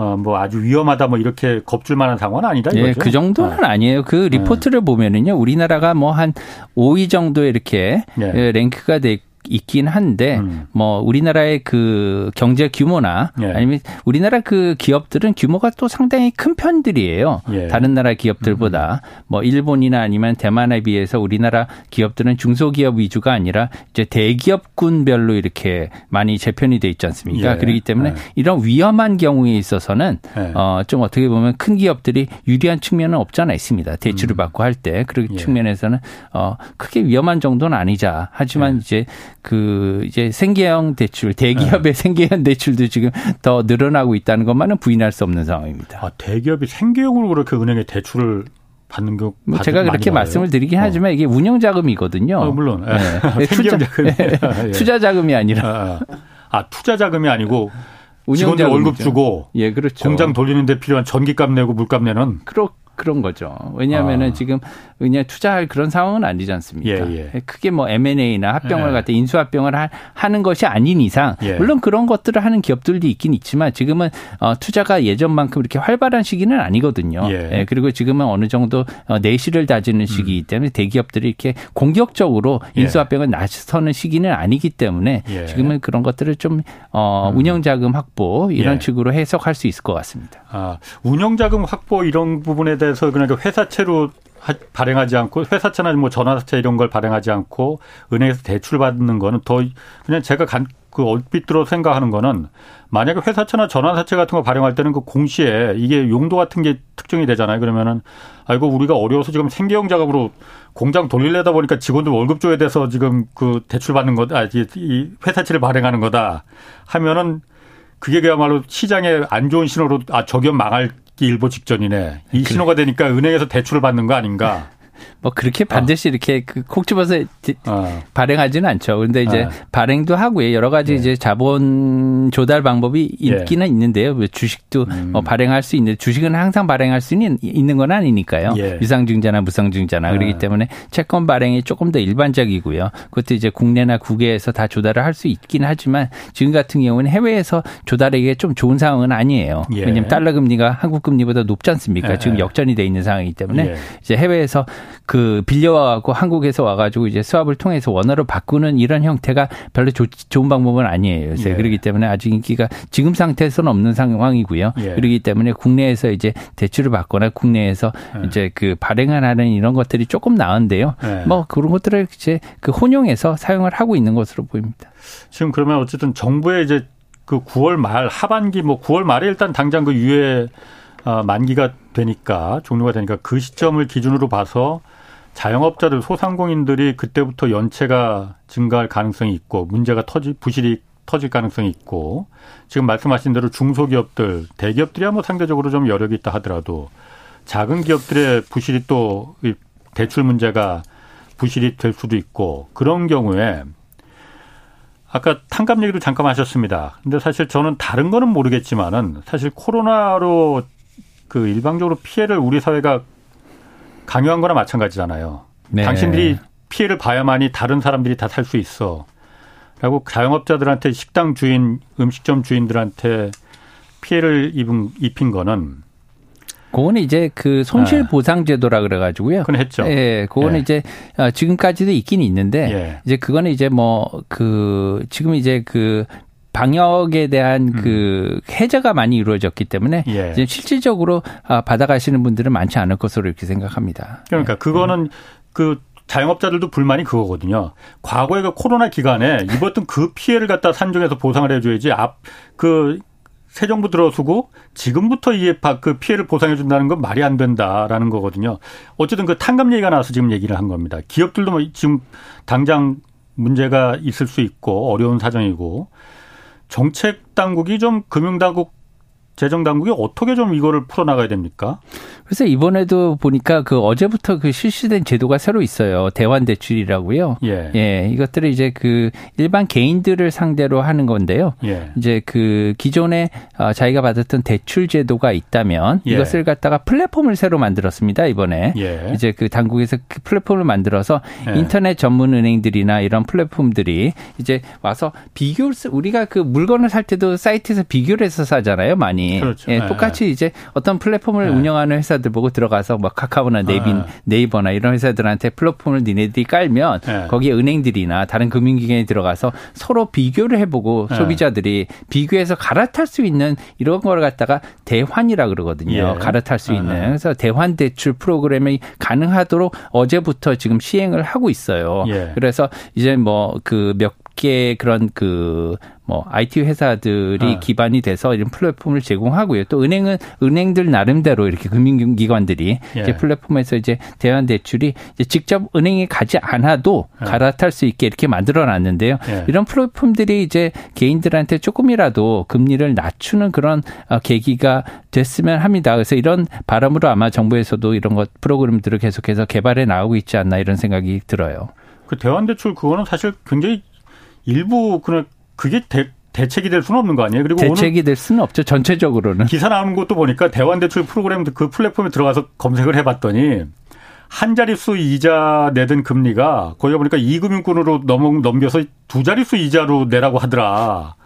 어, 뭐 아주 위험하다 뭐 이렇게 겁줄 만한 상황은 아니다 이거죠. 예, 그 정도는 어. 아니에요. 그 리포트를 네. 보면은요. 우리나라가 뭐 한 5위 정도 이렇게 네. 랭크가 돼 있 긴 한데 음. 뭐 우리나라의 그 경제 규모나 예. 아니면 우리나라 그 기업들은 규모가 또 상당히 큰 편들이에요. 예. 다른 나라 기업들보다 음. 뭐 일본이나 아니면 대만에 비해서 우리나라 기업들은 중소기업 위주가 아니라 이제 대기업군별로 이렇게 많이 재편이 돼 있지 않습니까? 예. 그렇기 때문에 예. 이런 위험한 경우에 있어서는 예. 어좀 어떻게 보면 큰 기업들이 유리한 측면은 없잖아 있습니다. 대출을 음. 받고 할 때 그런 예. 측면에서는 어 크게 위험한 정도는 아니자. 하지만 이제 그 이제 생계형 대출 대기업의 네. 생계형 대출도 지금 더 늘어나고 있다는 것만은 부인할 수 없는 상황입니다. 아, 대기업이 생계형으로 그렇게 은행에 대출을 받는 거 뭐 제가 그렇게 말씀을 드리긴 어. 하지만 이게 운영 자금이거든요. 어, 물론 네. 네. 투자 자금 예. 투자 자금이 아니라 아, 아. 아 투자 자금이 아니고 직원들 월급 주고 예, 그렇죠. 공장 돌리는데 필요한 전기값 내고 물값 내는 그렇 그런 거죠. 왜냐하면은 아. 지금 그냥 투자할 그런 상황은 아니지 않습니까? 예, 예. 크게 뭐 M&A나 합병을 예. 갖다 인수합병을 하, 는 것이 아닌 이상 예. 물론 그런 것들을 하는 기업들도 있긴 있지만 지금은 어, 투자가 예전만큼 이렇게 활발한 시기는 아니거든요. 예. 예 그리고 지금은 어느 정도 어, 내실을 다지는 시기이기 음. 때문에 대기업들이 이렇게 공격적으로 예. 인수합병을 나서는 시기는 아니기 때문에 지금은 그런 것들을 좀 어, 음. 운영자금 확보 이런 식으로 해석할 수 있을 것 같습니다. 아, 운영자금 확보 이런 부분에 대해서 그러니까 회사채로 발행하지 않고 회사채나 뭐 전화사채 이런 걸 발행하지 않고 은행에서 대출 받는 거는 더 그냥 제가 간, 그 얼핏 들어 생각하는 거는 만약에 회사채나 전화사채 같은 거 발행할 때는 그 공시에 이게 용도 같은 게 특정이 되잖아요. 그러면은 아이고 우리가 어려워서 지금 생계형 자금으로 공장 돌리려다 보니까 직원들 월급 줘야 돼서 지금 그 대출 받는 거다. 이 회사채를 발행하는 거다 하면은 그게 그야말로 시장에 안 좋은 신호로 아 저기업 망할 일보 직전이네. 이 신호가 되니까 은행에서 대출을 받는 거 아닌가? 뭐 그렇게 반드시 어. 이렇게 그콕 집어서 어. 발행하지는 않죠. 그런데 이제 어. 발행도 하고요. 여러 가지 네. 이제 자본 조달 방법이 있기는 예. 있는데요. 뭐 주식도 음. 뭐 발행할 수 있는데 주식은 항상 발행할 수 있는 있는 건 아니니까요. 예. 유상증자나 무상증자나 그렇기 때문에 채권 발행이 조금 더 일반적이고요. 그것도 이제 국내나 국외에서 다 조달을 할 수 있긴 하지만 지금 같은 경우는 해외에서 조달하기에 좀 좋은 상황은 아니에요. 예. 왜냐하면 달러 금리가 한국 금리보다 높지 않습니까? 예. 지금 역전이 돼 있는 상황이기 때문에 예. 이제 해외에서 그 빌려와갖고 한국에서 와가지고 이제 수합을 통해서 원화로 바꾸는 이런 형태가 별로 좋, 좋은 방법은 아니에요. 요새 예. 그렇기 때문에 아직 인기가 지금 상태에서는 없는 상황이고요. 예. 그렇기 때문에 국내에서 이제 대출을 받거나 국내에서 예. 이제 그 발행을 하는 이런 것들이 조금 나은데요. 예. 뭐 그런 것들을 이제 그 혼용해서 사용을 하고 있는 것으로 보입니다. 지금 그러면 어쨌든 정부의 이제 그 9월 말 하반기 뭐 9월 말에 일단 당장 그 유예 어, 만기가 되니까 종료가 되니까 그 시점을 기준으로 봐서 자영업자들 소상공인들이 그때부터 연체가 증가할 가능성이 있고 문제가 터지 부실이 터질 가능성이 있고 지금 말씀하신 대로 중소기업들 대기업들이야 뭐 상대적으로 좀 여력이 있다 하더라도 작은 기업들의 부실이 또 대출 문제가 부실이 될 수도 있고 그런 경우에 아까 탄감 얘기도 잠깐 하셨습니다. 근데 사실 저는 다른 거는 모르겠지만은 사실 코로나로 그 일방적으로 피해를 우리 사회가 강요한 거나 마찬가지잖아요. 네. 당신들이 피해를 봐야만이 다른 사람들이 다 살 수 있어. 라고 자영업자들한테 식당 주인, 음식점 주인들한테 피해를 입은, 입힌 거는 그거는 이제 그 손실 아. 보상 제도라 그래 가지고요. 그건 했죠. 예. 그거는 예. 이제 어, 지금까지도 있긴 있는데 예. 이제 그거는 이제 뭐 그 지금 이제 그 방역에 대한 음. 그 해제가 많이 이루어졌기 때문에 예. 이제 실질적으로 아, 받아가시는 분들은 많지 않을 것으로 이렇게 생각합니다. 그러니까 예. 그거는 음. 그 자영업자들도 불만이 그거거든요. 과거에 그 코로나 기간에 입었던 그 피해를 갖다 산정해서 보상을 해줘야지 앞그 새 정부 들어서고 지금부터 이게 그 피해를 보상해 준다는 건 말이 안 된다라는 거거든요. 어쨌든 그 탄감 얘기가 나와서 지금 얘기를 한 겁니다. 기업들도 뭐 지금 당장 문제가 있을 수 있고 어려운 사정이고 정책 당국이 좀 금융 당국 재정 당국이 어떻게 좀 이거를 풀어나가야 됩니까? 그래서 이번에도 보니까 그 어제부터 그 실시된 제도가 새로 있어요. 대환 대출이라고요. 예. 예. 이것들을 이제 그 일반 개인들을 상대로 하는 건데요. 예. 이제 그 기존에 어, 자기가 받았던 대출 제도가 있다면 예. 이것을 갖다가 플랫폼을 새로 만들었습니다. 이번에. 예. 이제 그 당국에서 그 플랫폼을 만들어서 예. 인터넷 전문 은행들이나 이런 플랫폼들이 이제 와서 비교를 우리가 그 물건을 살 때도 사이트에서 비교를 해서 사잖아요. 많이. 그렇죠. 예. 똑같이 이제 어떤 플랫폼을 운영하는 회사 회사들 보고 들어가서 뭐 카카오나 네이비, 아. 네이버나 이런 회사들한테 플랫폼을 니네들이 깔면 네. 거기에 은행들이나 다른 금융기관이 들어가서 서로 비교를 해보고 네. 소비자들이 비교해서 갈아탈 수 있는 이런 걸 갖다가 대환이라 그러거든요. 예. 갈아탈 수 있는. 아. 그래서 대환 대출 프로그램이 가능하도록 어제부터 지금 시행을 하고 있어요. 예. 그래서 이제 뭐 그 몇 개 그런 그 뭐 IT 회사들이 어. 기반이 돼서 이런 플랫폼을 제공하고요. 또 은행은 은행들 나름대로 이렇게 금융기관들이 예. 이제 플랫폼에서 이제 대환 대출이 이제 직접 은행에 가지 않아도 예. 갈아탈 수 있게 이렇게 만들어 놨는데요. 예. 이런 플랫폼들이 이제 개인들한테 조금이라도 금리를 낮추는 그런 어, 계기가 됐으면 합니다. 그래서 이런 바람으로 아마 정부에서도 이런 것 프로그램들을 계속해서 개발해 나오고 있지 않나 이런 생각이 들어요. 그 대환 대출 그거는 사실 굉장히 일부 그런 그게 대, 대책이 될 수는 없는 거 아니에요? 그리고 대책이 될 수는 없죠. 전체적으로는 기사 나오는 것도 보니까 대환 대출 프로그램 그 플랫폼에 들어가서 검색을 해봤더니 한 자릿수 이자 내던 금리가 거기 보니까 이금융권으로 넘, 넘겨서 두 자릿수 이자로 내라고 하더라.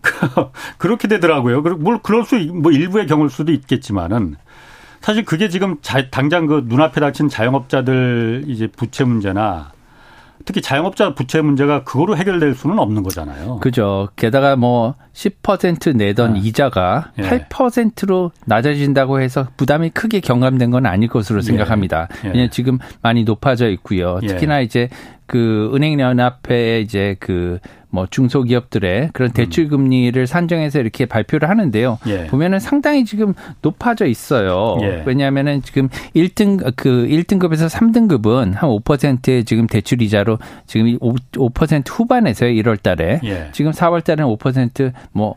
그렇게 되더라고요. 뭘 그럴 수, 뭐 일부의 경우일 수도 있겠지만은 사실 그게 지금 자, 당장 그 눈앞에 닥친 자영업자들 이제 부채 문제나 특히 자영업자 부채 문제가 그거로 해결될 수는 없는 거잖아요. 그죠. 게다가 뭐 10% 내던 네. 이자가 예. 8%로 낮아진다고 해서 부담이 크게 경감된 건 아닐 것으로 예. 생각합니다. 예. 왜냐하면 지금 많이 높아져 있고요. 예. 특히나 이제 그 은행연합회 이제 그 뭐 중소기업들의 그런 대출 금리를 산정해서 이렇게 발표를 하는데요. 예. 보면은 상당히 지금 높아져 있어요. 예. 왜냐하면은 지금 1등 그 1등급에서 3등급은 한 5%의 지금 대출 이자로 지금 5, 5% 후반에서요. 1월 달에. 예. 지금 4월 달에는 5%뭐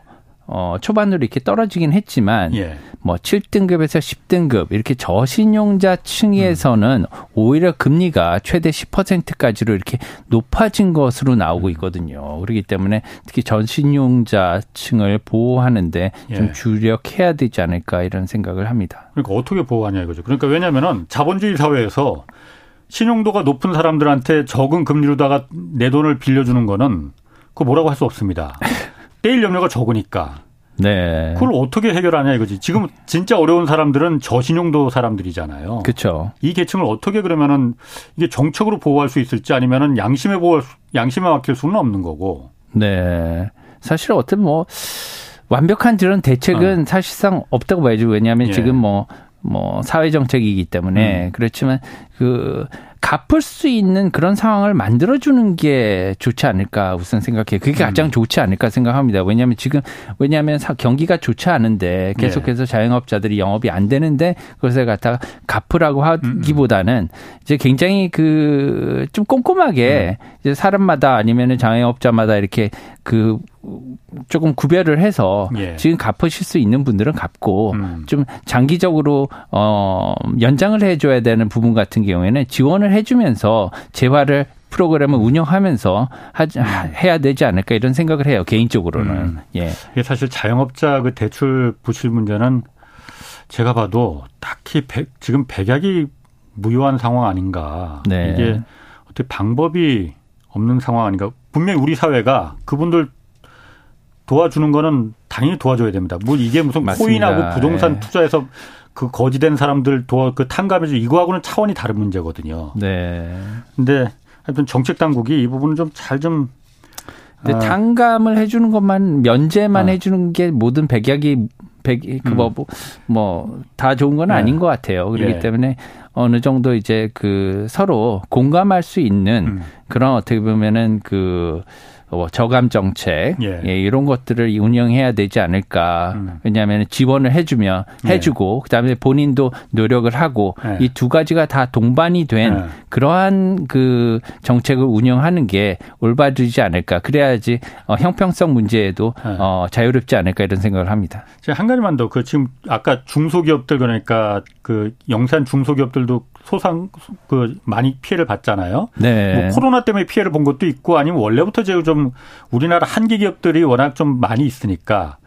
어, 초반으로 이렇게 떨어지긴 했지만 예. 뭐 7등급에서 10등급 이렇게 저신용자 층에서는 음. 오히려 금리가 최대 10%까지로 이렇게 높아진 것으로 나오고 있거든요. 그렇기 때문에 특히 저신용자 층을 보호하는데 예. 좀 주력해야 되지 않을까 이런 생각을 합니다. 그러니까 어떻게 보호하냐 이거죠. 그러니까 왜냐면은 자본주의 사회에서 신용도가 높은 사람들한테 적은 금리로다가 내 돈을 빌려주는 거는 그거 뭐라고 할 수 없습니다. 떼일 염려가 적으니까. 네. 그걸 어떻게 해결하냐 이거지. 지금 진짜 어려운 사람들은 저신용도 사람들이잖아요. 그렇죠. 이 계층을 어떻게 그러면은 이게 정책으로 보호할 수 있을지 아니면은 양심에 보호 양심에 맡길 수는 없는 거고. 네. 사실 어떤 뭐 완벽한 그런 대책은 어. 사실상 없다고 봐야죠. 왜냐하면 예. 지금 뭐뭐 뭐 사회 정책이기 때문에 음. 그렇지만 그 갚을 수 있는 그런 상황을 만들어주는 게 좋지 않을까 우선 생각해요. 그게 가장 음. 좋지 않을까 생각합니다. 왜냐하면 지금 왜냐하면 경기가 좋지 않은데 계속해서 네. 자영업자들이 영업이 안 되는데 그것을 갖다가 갚으라고 하기보다는 이제 굉장히 그 좀 꼼꼼하게 음. 이제 사람마다 아니면은 자영업자마다 이렇게 그 조금 구별을 해서 예. 지금 갚으실 수 있는 분들은 갚고 음. 좀 장기적으로 어 연장을 해줘야 되는 부분 같은 경우에는 지원을 해주면서 재활을 프로그램을 운영하면서 하, 음. 해야 되지 않을까 이런 생각을 해요 개인적으로는 음. 예 이게 사실 자영업자 그 대출 부실 문제는 제가 봐도 딱히 백, 지금 백약이 무효한 상황 아닌가 네. 이게 어떻게 방법이 없는 상황 아닌가 분명히 우리 사회가 그분들 도와주는 거는 당연히 도와줘야 됩니다. 뭐 이게 무슨 맞습니다. 코인하고 부동산 네. 투자해서 그 거지된 사람들 도와 그 탕감해주 이거하고는 차원이 다른 문제거든요. 네. 근데 하여튼 정책 당국이 이 부분은 좀 잘좀 좀 근데 아. 탕감을 해주는 것만 면제만 아. 해주는 게 모든 백약이 백 그뭐 음. 뭐다 좋은 건 네. 아닌 것 같아요. 그렇기 예. 때문에 어느 정도 이제 그 서로 공감할 수 있는 음. 그런 어떻게 보면은 그 뭐 저감 정책 예. 예. 이런 것들을 운영해야 되지 않을까. 음. 왜냐하면 지원을 해주면 예. 해주고 예. 그다음에 본인도 노력을 하고 예. 이두 가지가 다 동반이 된 예. 그러한 그 정책을 운영하는 게 올바르지 않을까. 그래야지 어, 형평성 문제에도 예. 어, 자유롭지 않을까 이런 생각을 합니다. 제가 한 가지만 더 그 지금 아까 중소기업들 그러니까 그 영산 중소기업들도 소상 그 많이 피해를 봤잖아요. 네. 뭐 코로나 때문에 피해를 본 것도 있고 아니면 원래부터 좀 우리나라 한계 기업들이 워낙 좀 많이 있으니까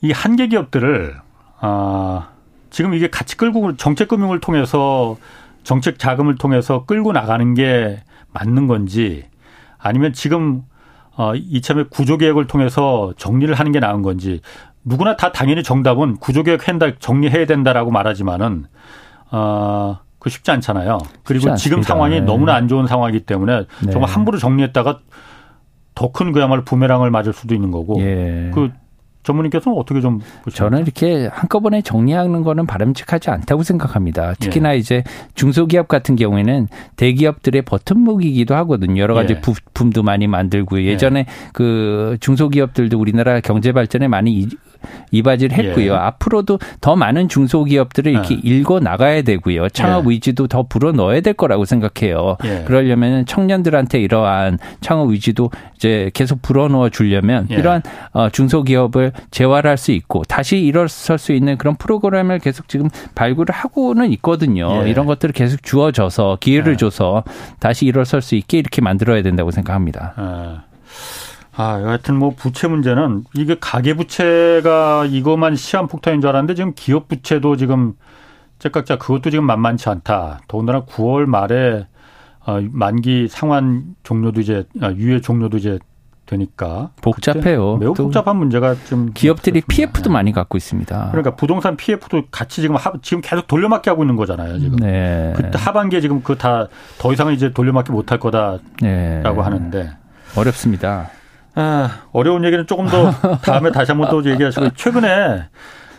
이 한계 기업들을 아 지금 이게 같이 끌고 정책 금융을 통해서 정책 자금을 통해서 끌고 나가는 게 맞는 건지 아니면 지금 어 이참에 구조 개혁을 통해서 정리를 하는 게 나은 건지 누구나 다 당연히 정답은 구조 개혁 한다 정리해야 된다라고 말하지만은 어 그 쉽지 않잖아요. 그리고 쉽지 지금 상황이 네. 너무나 안 좋은 상황이기 때문에 네. 정말 함부로 정리했다가 더 큰 그야말로 부메랑을 맞을 수도 있는 거고. 예. 그 전문님께서는 어떻게 좀 보십니까? 저는 이렇게 한꺼번에 정리하는 거는 바람직하지 않다고 생각합니다. 특히나 예. 이제 중소기업 같은 경우에는 대기업들의 버튼목이기도 하거든요. 여러 가지 예. 부품도 많이 만들고 예전에 예. 그 중소기업들도 우리나라 경제 발전에 많이 이바지를 했고요. 예. 앞으로도 더 많은 중소기업들을 이렇게 예. 일궈 나가야 되고요. 창업 예. 의지도 더 불어 넣어야 될 거라고 생각해요. 예. 그러려면 청년들한테 이러한 창업 의지도 이제 계속 불어 넣어 주려면 예. 이러한 어, 중소기업을 재활할 수 있고 다시 일어설 수 있는 그런 프로그램을 계속 지금 발굴을 하고는 있거든요. 예. 이런 것들을 계속 주어져서 기회를 줘서 다시 일어설 수 있게 이렇게 만들어야 된다고 생각합니다. 아. 아, 여하튼 뭐 부채 문제는 이게 가계 부채가 이것만 시한폭탄인 줄 알았는데 지금 기업 부채도 지금 째깍짜 그것도 지금 만만치 않다. 더군다나 9월 말에 어, 만기 상환 종료도 이제 아, 유예 종료도 이제 되니까 복잡해요. 매우 복잡한 문제가 좀 기업들이 있었습니다. PF도 많이 갖고 있습니다. 그러니까 부동산 PF도 같이 지금 하, 지금 계속 돌려막기 하고 있는 거잖아요. 지금 네. 그 하반기에 지금 그 다 더 이상은 이제 돌려막기 못할 거다라고 네. 하는데 어렵습니다. 아, 어려운 얘기는 조금 더 다음에 다시 한번 또 얘기하시고 최근에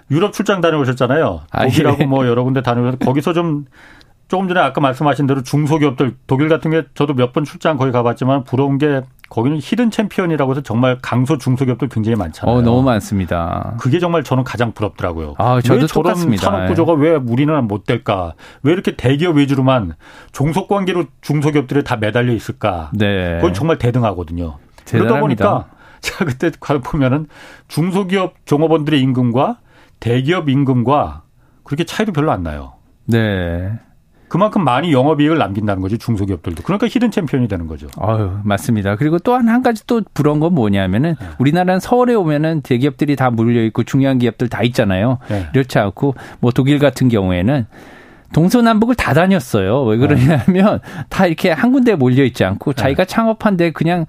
유럽 출장 다녀오셨잖아요. 아, 독일하고 아, 예. 뭐 여러 군데 다녀오셔서 거기서 좀 조금 전에 아까 말씀하신 대로 중소기업들 독일 같은 게 저도 몇 번 출장 거기 가봤지만 부러운 게 거기는 hidden champion이라고 해서 정말 강소 중소기업들 굉장히 많잖아요. 어, 너무 많습니다. 그게 정말 저는 가장 부럽더라고요. 아, 저도 왜 저런 똑같습니다. 산업 구조가 왜 우리는 못 될까? 왜 이렇게 대기업 위주로만 종속 관계로 중소기업들이 다 매달려 있을까? 네. 그건 정말 대등하거든요. 대단합니다. 그러다 보니까 제가 그때 보면은 중소기업 종업원들의 임금과 대기업 임금과 그렇게 차이도 별로 안 나요. 네. 그만큼 많이 영업이익을 남긴다는 거죠 중소기업들도. 그러니까 히든 챔피언이 되는 거죠. 아유 맞습니다. 그리고 또한 한 가지 또 부러운 건 뭐냐면은 네. 우리나라는 서울에 오면은 대기업들이 다 몰려 있고 중요한 기업들 다 있잖아요. 네. 이렇지 않고 뭐 독일 같은 경우에는 동서남북을 다 다녔어요. 왜 그러냐면 네. 다 이렇게 한 군데에 몰려 있지 않고 네. 자기가 창업한 데 그냥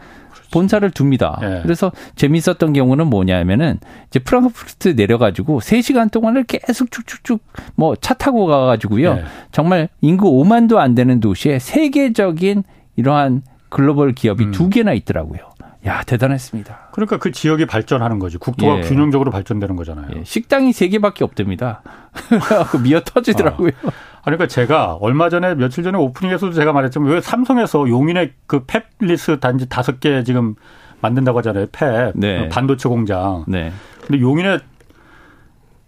본사를 둡니다. 네. 그래서 재미있었던 경우는 뭐냐면은 이제 프랑크푸르트 내려가지고 3시간 동안을 계속 쭉쭉쭉 뭐 차 타고 가가지고요. 네. 정말 인구 5만도 안 되는 도시에 세계적인 이러한 글로벌 기업이 음. 두 개나 있더라고요. 야 대단했습니다. 그러니까 그 지역이 발전하는 거지. 국토가 예. 균형적으로 발전되는 거잖아요. 예. 식당이 세 개밖에 없답니다. 그 미어 터지더라고요. 아. 그러니까 제가 얼마 전에 며칠 전에 오프닝에서도 제가 말했지만 왜 삼성에서 용인의 그 펩리스 단지 다섯 개 지금 만든다고 하잖아요. 펩 네. 반도체 공장. 네. 근데 용인에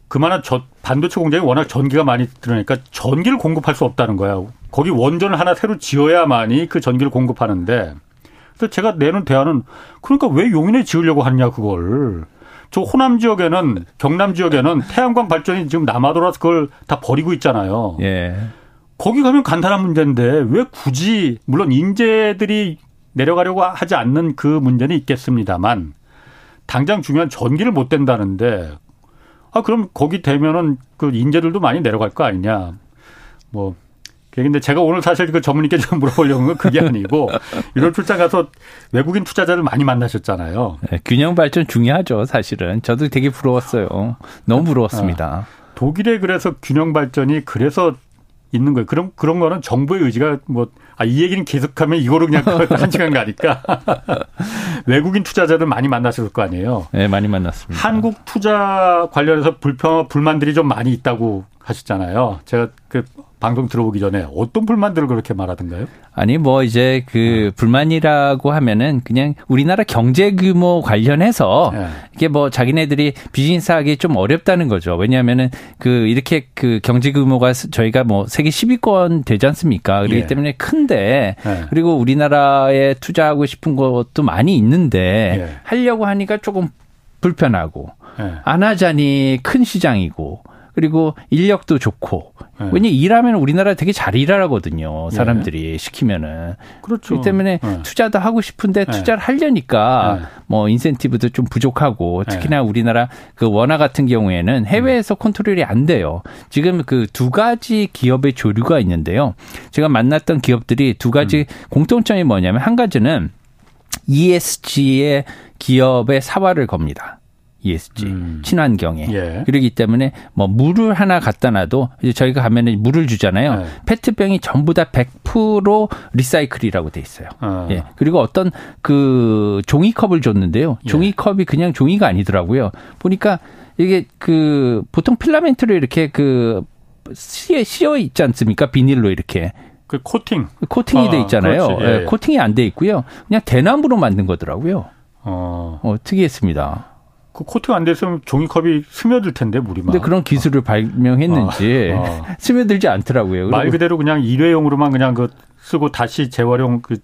그만한 저 반도체 공장이 워낙 전기가 많이 들어니까 전기를 공급할 수 없다는 거야. 거기 원전을 하나 새로 지어야만이 그 전기를 공급하는데 그래서 제가 내는 대안은 그러니까 왜 용인에 지으려고 하느냐 그걸. 저 호남 지역에는 경남 지역에는 태양광 발전이 지금 남아돌아서 그걸 다 버리고 있잖아요. 예. 거기 가면 간단한 문제인데 왜 굳이 물론 인재들이 내려가려고 하지 않는 그 문제는 있겠습니다만 당장 중요한 전기를 못 댄다는데 아 그럼 거기 되면은 그 인재들도 많이 내려갈 거 아니냐. 뭐 근데 제가 오늘 사실 그 전문의께 좀 물어보려는 건 그게 아니고 이런 출장 가서 외국인 투자자를 많이 만나셨잖아요. 네, 균형 발전 중요하죠, 사실은. 저도 되게 부러웠어요. 너무 부러웠습니다. 아, 독일에 그래서 균형 발전이 그래서 있는 거예요. 그럼 그런 거는 정부의 의지가 뭐 아, 이 얘기는 계속하면 이거로 그냥 한 시간 가니까 외국인 투자자들 많이 만나셨을 거 아니에요. 네, 많이 만났습니다. 한국 투자 관련해서 불평 불만들이 좀 많이 있다고 하셨잖아요. 제가 그 방송 들어보기 전에 어떤 불만들을 그렇게 말하던가요? 아니 뭐 이제 그 어. 불만이라고 하면은 그냥 우리나라 경제 규모 관련해서 네. 이게 뭐 자기네들이 비즈니스하기 좀 어렵다는 거죠. 왜냐하면은 그 이렇게 그 경제 규모가 저희가 뭐 세계 10위권 되지 않습니까? 그렇기 예. 때문에 큰데 네. 그리고 우리나라에 투자하고 싶은 것도 많이 있는데 예. 하려고 하니까 조금 불편하고 예. 안 하자니 큰 시장이고 그리고 인력도 좋고. 네. 왜냐 일하면 우리나라 되게 잘 일하거든요. 사람들이 네. 시키면은. 그렇죠. 그렇기 때문에 네. 투자도 하고 싶은데 네. 투자를 하려니까 네. 뭐 인센티브도 좀 부족하고 네. 특히나 우리나라 그 원화 같은 경우에는 해외에서 컨트롤이 안 돼요. 지금 그 두 가지 기업의 조류가 있는데요. 제가 만났던 기업들이 두 가지 음. 공통점이 뭐냐면 한 가지는 ESG의 기업의 사활을 겁니다. ESG 음. 친환경에 예. 그러기 때문에 뭐 물을 하나 갖다 놔도 이제 저희가 가면은 물을 주잖아요. 예. 페트병이 전부 다 100% recycle이라고 돼 있어요. 어. 예. 그리고 어떤 그 종이컵을 줬는데요. 예. 종이컵이 그냥 종이가 아니더라고요. 보니까 이게 그 보통 필라멘트로 이렇게 그 씌어 있지 않습니까? 비닐로 이렇게 그 코팅 코팅이 아, 돼 있잖아요. 예, 예. 코팅이 안 돼 있고요. 그냥 대나무로 만든 거더라고요. 어, 어 특이했습니다. 그 코팅 안 됐으면 종이컵이 스며들 텐데 물이 막. 근데 그런 기술을 발명했는지 어, 어. 스며들지 않더라고요. 말 그대로 그냥 일회용으로만 그냥 그 쓰고 다시 재활용 그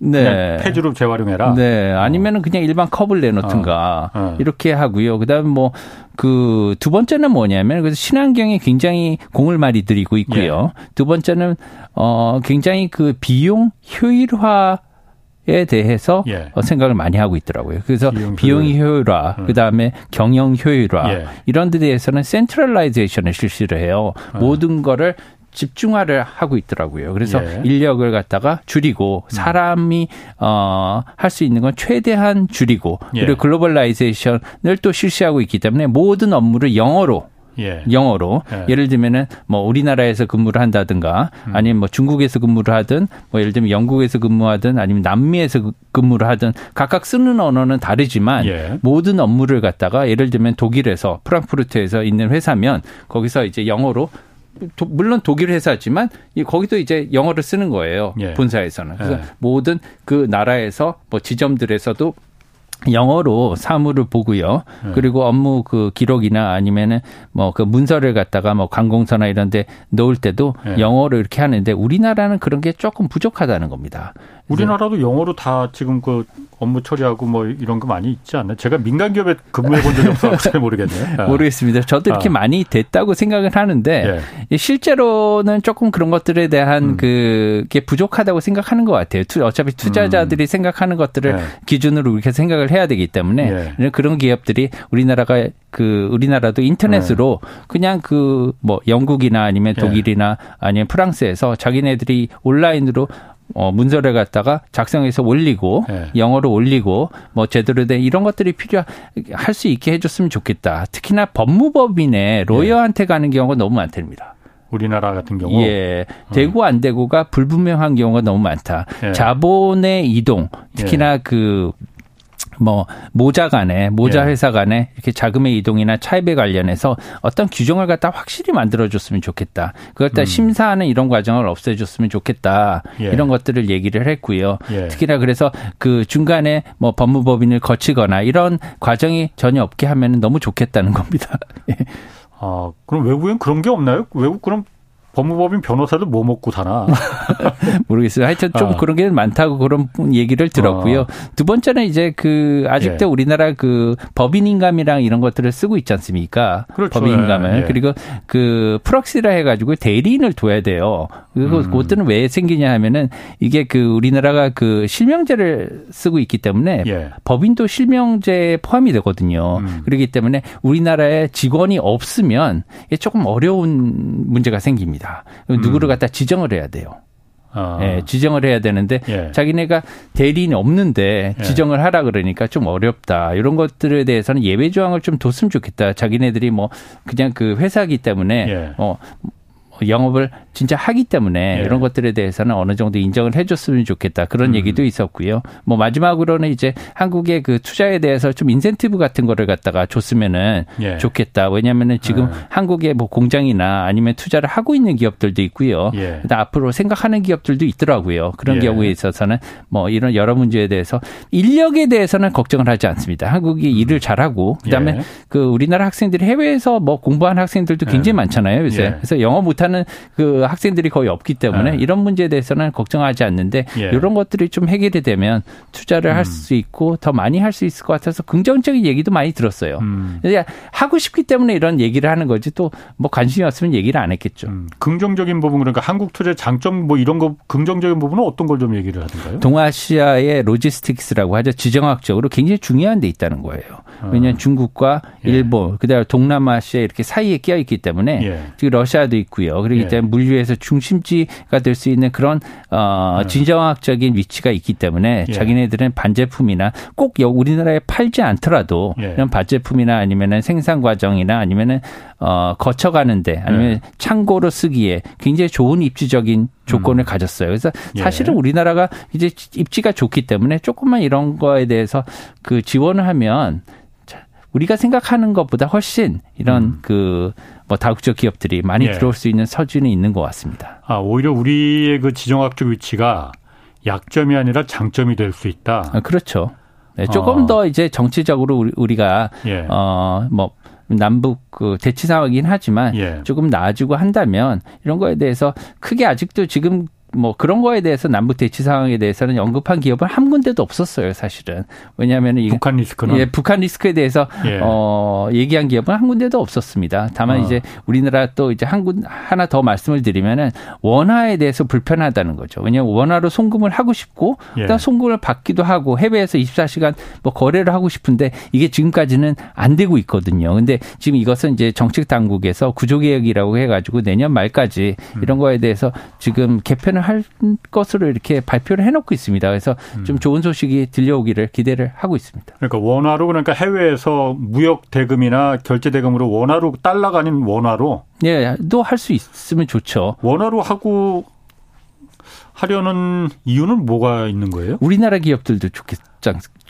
네. 폐주로 재활용해라. 네. 아니면은 그냥 일반 컵을 내놓든가 어. 어. 이렇게 하고요. 그다음 뭐 그 두 번째는 뭐냐면 그래서 친환경에 굉장히 공을 많이 들이고 있고요. 예. 두 번째는 어 굉장히 그 비용 효율화 에 대해서 예. 어, 생각을 많이 하고 있더라고요. 그래서 비용, 효율화, 음. 그다음에 경영 효율화 예. 이런 데 대해서는 centralization을 실시를 해요. 음. 모든 거를 집중화를 하고 있더라고요. 그래서 예. 인력을 갖다가 줄이고 음. 사람이 어 할 수 있는 건 최대한 줄이고 예. 그리고 globalization을 또 실시하고 있기 때문에 모든 업무를 영어로 예. 영어로 예. 예를 들면은 뭐 우리나라에서 근무를 한다든가 음. 아니면 뭐 중국에서 근무를 하든 뭐 예를 들면 영국에서 근무하든 아니면 남미에서 근무를 하든 각각 쓰는 언어는 다르지만 예. 모든 업무를 갖다가 예를 들면 독일에서 프랑크푸르트에서 있는 회사면 거기서 이제 영어로 도, 물론 독일 회사지만 거기도 이제 영어를 쓰는 거예요. 예. 본사에서는. 그래서 예. 모든 그 나라에서 뭐 지점들에서도 영어로 사무를 보고요. 네. 그리고 업무 그 기록이나 아니면은 뭐 그 문서를 갖다가 뭐 관공서나 이런 데 넣을 때도 네. 영어로 이렇게 하는데 우리나라는 그런 게 조금 부족하다는 겁니다. 우리나라도 영어로 다 지금 그 업무 처리하고 뭐 이런 거 많이 있지 않나요? 제가 민간 기업에 근무해 본 적이 없어서 잘 모르겠네요. 아. 모르겠습니다. 저도 이렇게 아. 많이 됐다고 생각을 하는데 예. 실제로는 조금 그런 것들에 대한 음. 그게 부족하다고 생각하는 것 같아요. 어차피 투자자들이 음. 생각하는 것들을 예. 기준으로 이렇게 생각을 해야 되기 때문에 예. 그런 기업들이 우리나라가 그 우리나라도 인터넷으로 네. 그냥 그 뭐 영국이나 아니면 예. 독일이나 아니면 프랑스에서 자기네들이 온라인으로 어, 문서를 갖다가 작성해서 올리고 네. 영어로 올리고 뭐 제대로 된 이런 것들이 필요할 수 있게 해줬으면 좋겠다. 특히나 법무법인에 로여한테 가는 경우가 너무 많답니다. 우리나라 같은 경우 예 되고 안 되고가 불분명한 경우가 너무 많다. 예. 자본의 이동 특히나 예. 그 뭐 모자 간에 모자 예. 회사 간에 이렇게 자금의 이동이나 차입에 관련해서 어떤 규정을 갖다 확실히 만들어줬으면 좋겠다. 그걸 다 음. 심사하는 이런 과정을 없애줬으면 좋겠다. 예. 이런 것들을 얘기를 했고요. 예. 특히나 그래서 그 중간에 뭐 법무법인을 거치거나 이런 과정이 전혀 없게 하면 너무 좋겠다는 겁니다. 예. 아 그럼 외국엔 그런 게 없나요? 외국 그럼 법무법인 변호사도 뭐 먹고 사나? 모르겠어요. 하여튼 좀 어. 그런 게 많다고 그런 얘기를 들었고요. 어. 두 번째는 이제 그 아직도 예. 우리나라 그 법인 인감이랑 이런 것들을 쓰고 있지 않습니까? 그렇죠. 법인 인감을. 예. 그리고 그 프럭시라 해가지고 대리인을 둬야 돼요. 그리고 음. 그것들은 왜 생기냐 하면은 이게 그 우리나라가 그 실명제를 쓰고 있기 때문에 예. 법인도 실명제에 포함이 되거든요. 음. 그렇기 때문에 우리나라에 직원이 없으면 이게 조금 어려운 문제가 생깁니다. 누구를 음. 갖다 지정을 해야 돼요. 아. 예, 지정을 해야 되는데 예. 자기네가 대리인이 없는데 예. 지정을 하라 그러니까 좀 어렵다. 이런 것들에 대해서는 예외 조항을 좀 뒀으면 좋겠다. 자기네들이 뭐 그냥 그 회사기 때문에 예. 어 영업을 진짜 하기 때문에 네. 이런 것들에 대해서는 어느 정도 인정을 해줬으면 좋겠다 그런 음. 얘기도 있었고요. 뭐 마지막으로는 이제 한국의 그 투자에 대해서 좀 인센티브 같은 거를 갖다가 줬으면은 예. 좋겠다. 왜냐하면은 지금 네. 한국의 뭐 공장이나 아니면 투자를 하고 있는 기업들도 있고요. 예. 앞으로 생각하는 기업들도 있더라고요. 그런 예. 경우에 있어서는 뭐 이런 여러 문제에 대해서 인력에 대해서는 걱정을 하지 않습니다. 한국이 음. 일을 잘하고 그다음에 예. 그 우리나라 학생들이 해외에서 뭐 공부한 학생들도 굉장히 예. 많잖아요. 요새 예. 그래서 영어 못하 는 그 학생들이 거의 없기 때문에 네. 이런 문제에 대해서는 걱정하지 않는데 예. 이런 것들이 좀 해결이 되면 투자를 음. 할수 있고 더 많이 할 수 있을 것 같아서 긍정적인 얘기도 많이 들었어요. 음. 하고 싶기 때문에 이런 얘기를 하는 거지 또 뭐 관심이 없으면 얘기를 안 했겠죠. 음. 긍정적인 부분 그러니까 한국 투자 장점 뭐 이런 거 긍정적인 부분은 어떤 걸 좀 얘기를 하던가요? 동아시아의 logistics라고 하죠. 지정학적으로 굉장히 중요한 데 있다는 거예요. 아. 왜냐하면 중국과 예. 일본 그다음에 동남아시아 이렇게 사이에 끼어 있기 때문에 예. 지금 러시아도 있고요. 그렇기 예. 때문에 물류에 대해서 중심지가 될 수 있는 그런 어 네. 지정학적인 위치가 있기 때문에 예. 자기네들은 반제품이나 꼭 우리나라에 팔지 않더라도 예. 이런 반제품이나 아니면은 생산 과정이나 아니면은 어 거쳐가는데 아니면 예. 창고로 쓰기에 굉장히 좋은 입지적인 조건을 음. 가졌어요. 그래서 예. 사실은 우리나라가 이제 입지가 좋기 때문에 조금만 이런 거에 대해서 그 지원을 하면 우리가 생각하는 것보다 훨씬 이런 음. 그뭐 다국적 기업들이 많이 예. 들어올 수 있는 서준이 있는 것 같습니다. 아 오히려 우리의 그 지정학적 위치가 약점이 아니라 장점이 될 수 있다. 아, 그렇죠. 네, 조금 어. 더 이제 정치적으로 우리가 예. 어뭐 남북 그 대치 상황이긴 하지만 예. 조금 나아지고 한다면 이런 거에 대해서 크게 아직도 지금 뭐 그런 거에 대해서 남북 대치 상황에 대해서는 언급한 기업은 한 군데도 없었어요, 사실은. 왜냐하면 이 북한 리스크는 예, 북한 리스크에 대해서 예. 어 얘기한 기업은 한 군데도 없었습니다. 다만 어. 이제 우리나라 또 이제 한 군 하나 더 말씀을 드리면은 원화에 대해서 불편하다는 거죠. 왜냐하면 원화로 송금을 하고 싶고 예. 그다음 송금을 받기도 하고 해외에서 24시간 뭐 거래를 하고 싶은데 이게 지금까지는 안 되고 있거든요. 근데 지금 이것은 이제 정책 당국에서 구조 개혁이라고 해 가지고 내년 말까지 음. 이런 거에 대해서 지금 개편을 할 것으로 이렇게 발표를 해놓고 있습니다. 그래서 음. 좀 좋은 소식이 들려오기를 기대를 하고 있습니다. 그러니까 원화로 그러니까 해외에서 무역 대금이나 결제 대금으로 원화로 달러가 아닌 원화로 예, 또 할 수 있으면 좋죠. 원화로 하고 하려는 이유는 뭐가 있는 거예요? 우리나라 기업들도 좋겠,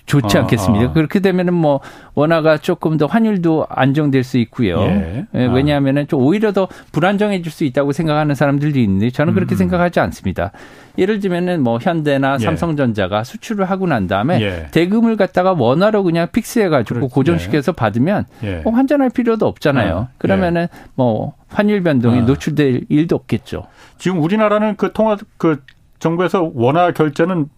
좋지 아, 않겠습니까? 아. 그렇게 되면은 뭐 원화가 조금 더 환율도 안정될 수 있고요. 예. 예, 왜냐하면은 좀 오히려 더 불안정해질 수 있다고 생각하는 사람들도 있는데 저는 그렇게 음. 생각하지 않습니다. 예를 들면은 뭐 현대나 예. 삼성전자가 수출을 하고 난 다음에 예. 대금을 갖다가 원화로 그냥 픽스해 가지고 그렇, 고정시켜서 예. 받으면 뭐 환전할 필요도 없잖아요. 아, 그러면은 뭐 환율 변동에 아. 노출될 일도 없겠죠. 지금 우리나라는 그 통화 그 정부에서 원화 결제는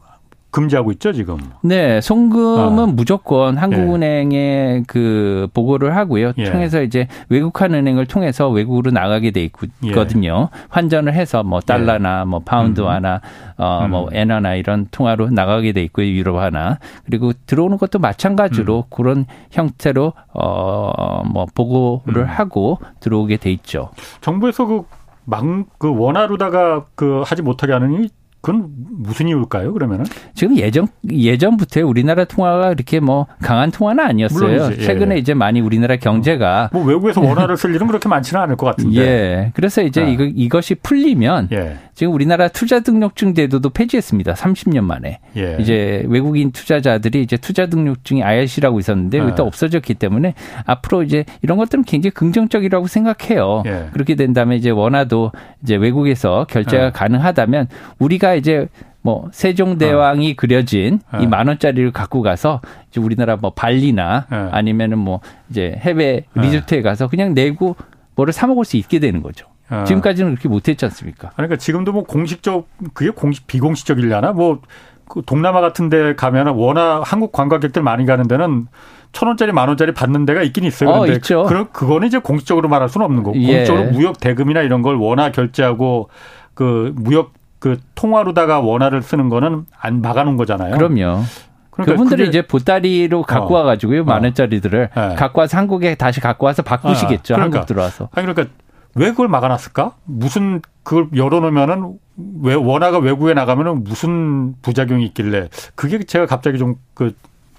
금지하고 있죠 지금. 네, 송금은 아. 무조건 한국은행에 예. 그 보고를 하고요. 예. 통해서 이제 외국한 은행을 통해서 외국으로 나가게 돼 있거든요. 예. 환전을 해서 뭐 달러나 뭐 파운드화나 음. 어뭐 음. 엔화나 이런 통화로 나가게 돼 있고요. 유로화나 그리고 들어오는 것도 마찬가지로 음. 그런 형태로 어뭐 보고를 음. 하고 들어오게 돼 있죠. 정부에서 그 망, 그 원화로다가 그 하지 못하게 하는 그건 무슨 이유일까요? 그러면은 지금 예전 예전부터 우리나라 통화가 이렇게 뭐 강한 통화는 아니었어요. 물론이지, 예. 최근에 이제 많이 우리나라 경제가 뭐 외국에서 원화를 쓸 일은 그렇게 많지는 않을 것 같은데. 예. 그래서 이제 아. 이거 이것이 풀리면 예. 지금 우리나라 투자 등록증 제도도 폐지했습니다. 30년 만에. 예. 이제 외국인 투자자들이 이제 투자 등록증이 IRC라고 있었는데 또 아. 없어졌기 때문에 앞으로 이제 이런 것들은 굉장히 긍정적이라고 생각해요. 예. 그렇게 된다면 이제 원화도 이제 외국에서 결제가 아. 가능하다면 우리가 이제 뭐 세종대왕이 어. 그려진 어. 이만 원짜리를 갖고 가서 이제 우리나라 뭐 발리나 어. 아니면은 뭐 이제 해외 어. 리조트에 가서 그냥 내고 뭐를 사 먹을 수 있게 되는 거죠. 어. 지금까지는 그렇게 못했지 않습니까? 그러니까 지금도 뭐 공식적 그게 공식 비공식적이려나 뭐 그 동남아 같은 데 가면 워낙 한국 관광객들 많이 가는 데는 천 원짜리 만 원짜리 받는 데가 있긴 있어요. 어, 그런데 있죠. 그, 그거는 이제 공식적으로 말할 수는 없는 거고 예. 공식적으로 무역 대금이나 이런 걸 원화 결제하고 그 무역 그 통화로다가 원화를 쓰는 거는 안 막아놓은 거잖아요. 그럼요. 그러니까 그분들이 이제 보따리로 갖고 어. 와가지고요 만 어. 원짜리들을 네. 갖고 와서 한국에 다시 갖고 와서 바꾸시겠죠. 아, 그러니까. 한국 들어와서. 아니 그러니까 왜 그걸 막아놨을까? 무슨 그걸 열어놓으면은 왜 원화가 외국에 나가면은 무슨 부작용이 있길래 그게 제가 갑자기 좀 그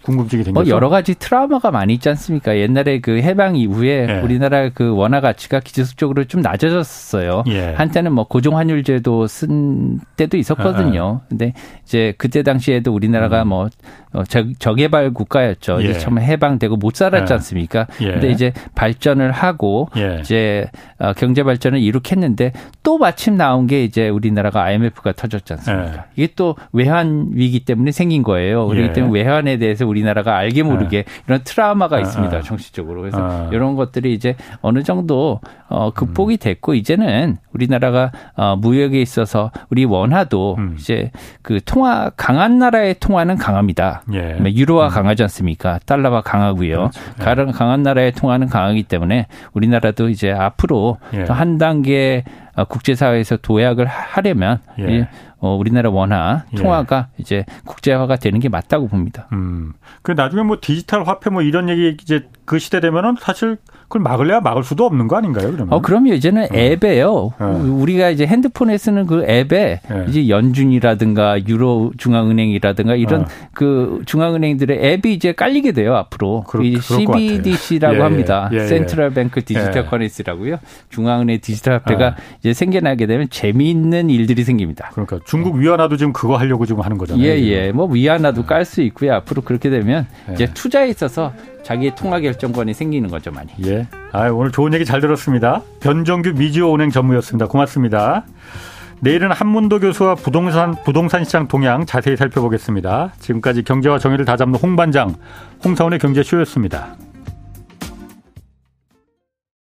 궁금증이 생겼어. 뭐 여러 가지 트라우마가 많이 있지 않습니까? 옛날에 그 해방 이후에 예. 우리나라 그 원화 가치가 기술적으로 좀 낮아졌어요. 예. 한때는 뭐 고정 환율제도 쓴 때도 있었거든요. 예. 근데 이제 그때 당시에도 우리나라가 음. 뭐 어, 저 개발 국가였죠. 예. 이제 처음에 해방되고 못 살았지 예. 않습니까? 예. 근데 이제 발전을 하고 예. 이제 어, 경제 발전을 이룩했는데 또 마침 나온 게 이제 우리나라가 IMF가 터졌지 않습니까? 예. 이게 또 외환 위기 때문에 생긴 거예요. 그렇기 예. 때문에 외환에 대해서 우리나라가 알게 모르게 이런 트라우마가 있습니다. 정치적으로. 그래서 이런 것들이 이제 어느 정도 어, 극복이 음. 됐고 이제는 우리나라가 어, 무역에 있어서 우리 원화도 음. 이제 그 통화 강한 나라의 통화는 강합니다. 예. 유로화 음. 강하지 않습니까? 달러가 강하고요. 그렇죠. 예. 강한 나라의 통화는 강하기 때문에 우리나라도 이제 앞으로 예. 한 단계 어, 국제사회에서 도약을 하려면 예. 어, 우리나라 원화 예. 통화가 예. 이제 국제화가 되는 게 맞다고 봅니다. 음. 그 나중에 뭐 디지털 화폐 뭐 이런 얘기 이제 그 시대 되면은 사실 그걸 막을래야 막을 수도 없는 거 아닌가요? 그러면? 어, 그럼요. 이제는 어. 앱에요. 어. 우리가 이제 핸드폰에 쓰는 그 앱에 네. 이제 연준이라든가 유로 중앙은행이라든가 이런 어. 그 중앙은행들의 앱이 이제 깔리게 돼요 앞으로. 그럴, 이 CBDC라고 예, 합니다. 예, 예. 센트럴 뱅크 디지털 예. 커런시라고요. 중앙은행 디지털 화폐가 아. 이제 생겨나게 되면 재미있는 일들이 생깁니다. 그러니까 중국 위안화도 지금 그거 하려고 지금 하는 거잖아요. 예, 예. 뭐 위안화도 깔 수 있고요. 앞으로 그렇게 되면 이제 투자에 있어서 자기의 통화 결정권이 생기는 거죠, 많이. 예. 아, 오늘 좋은 얘기 잘 들었습니다. 변정규 미지오 은행 전무였습니다. 고맙습니다. 내일은 한문도 교수와 부동산 부동산 시장 동향 자세히 살펴보겠습니다. 지금까지 경제와 정의를 다잡는 홍반장 홍사원의 경제쇼였습니다.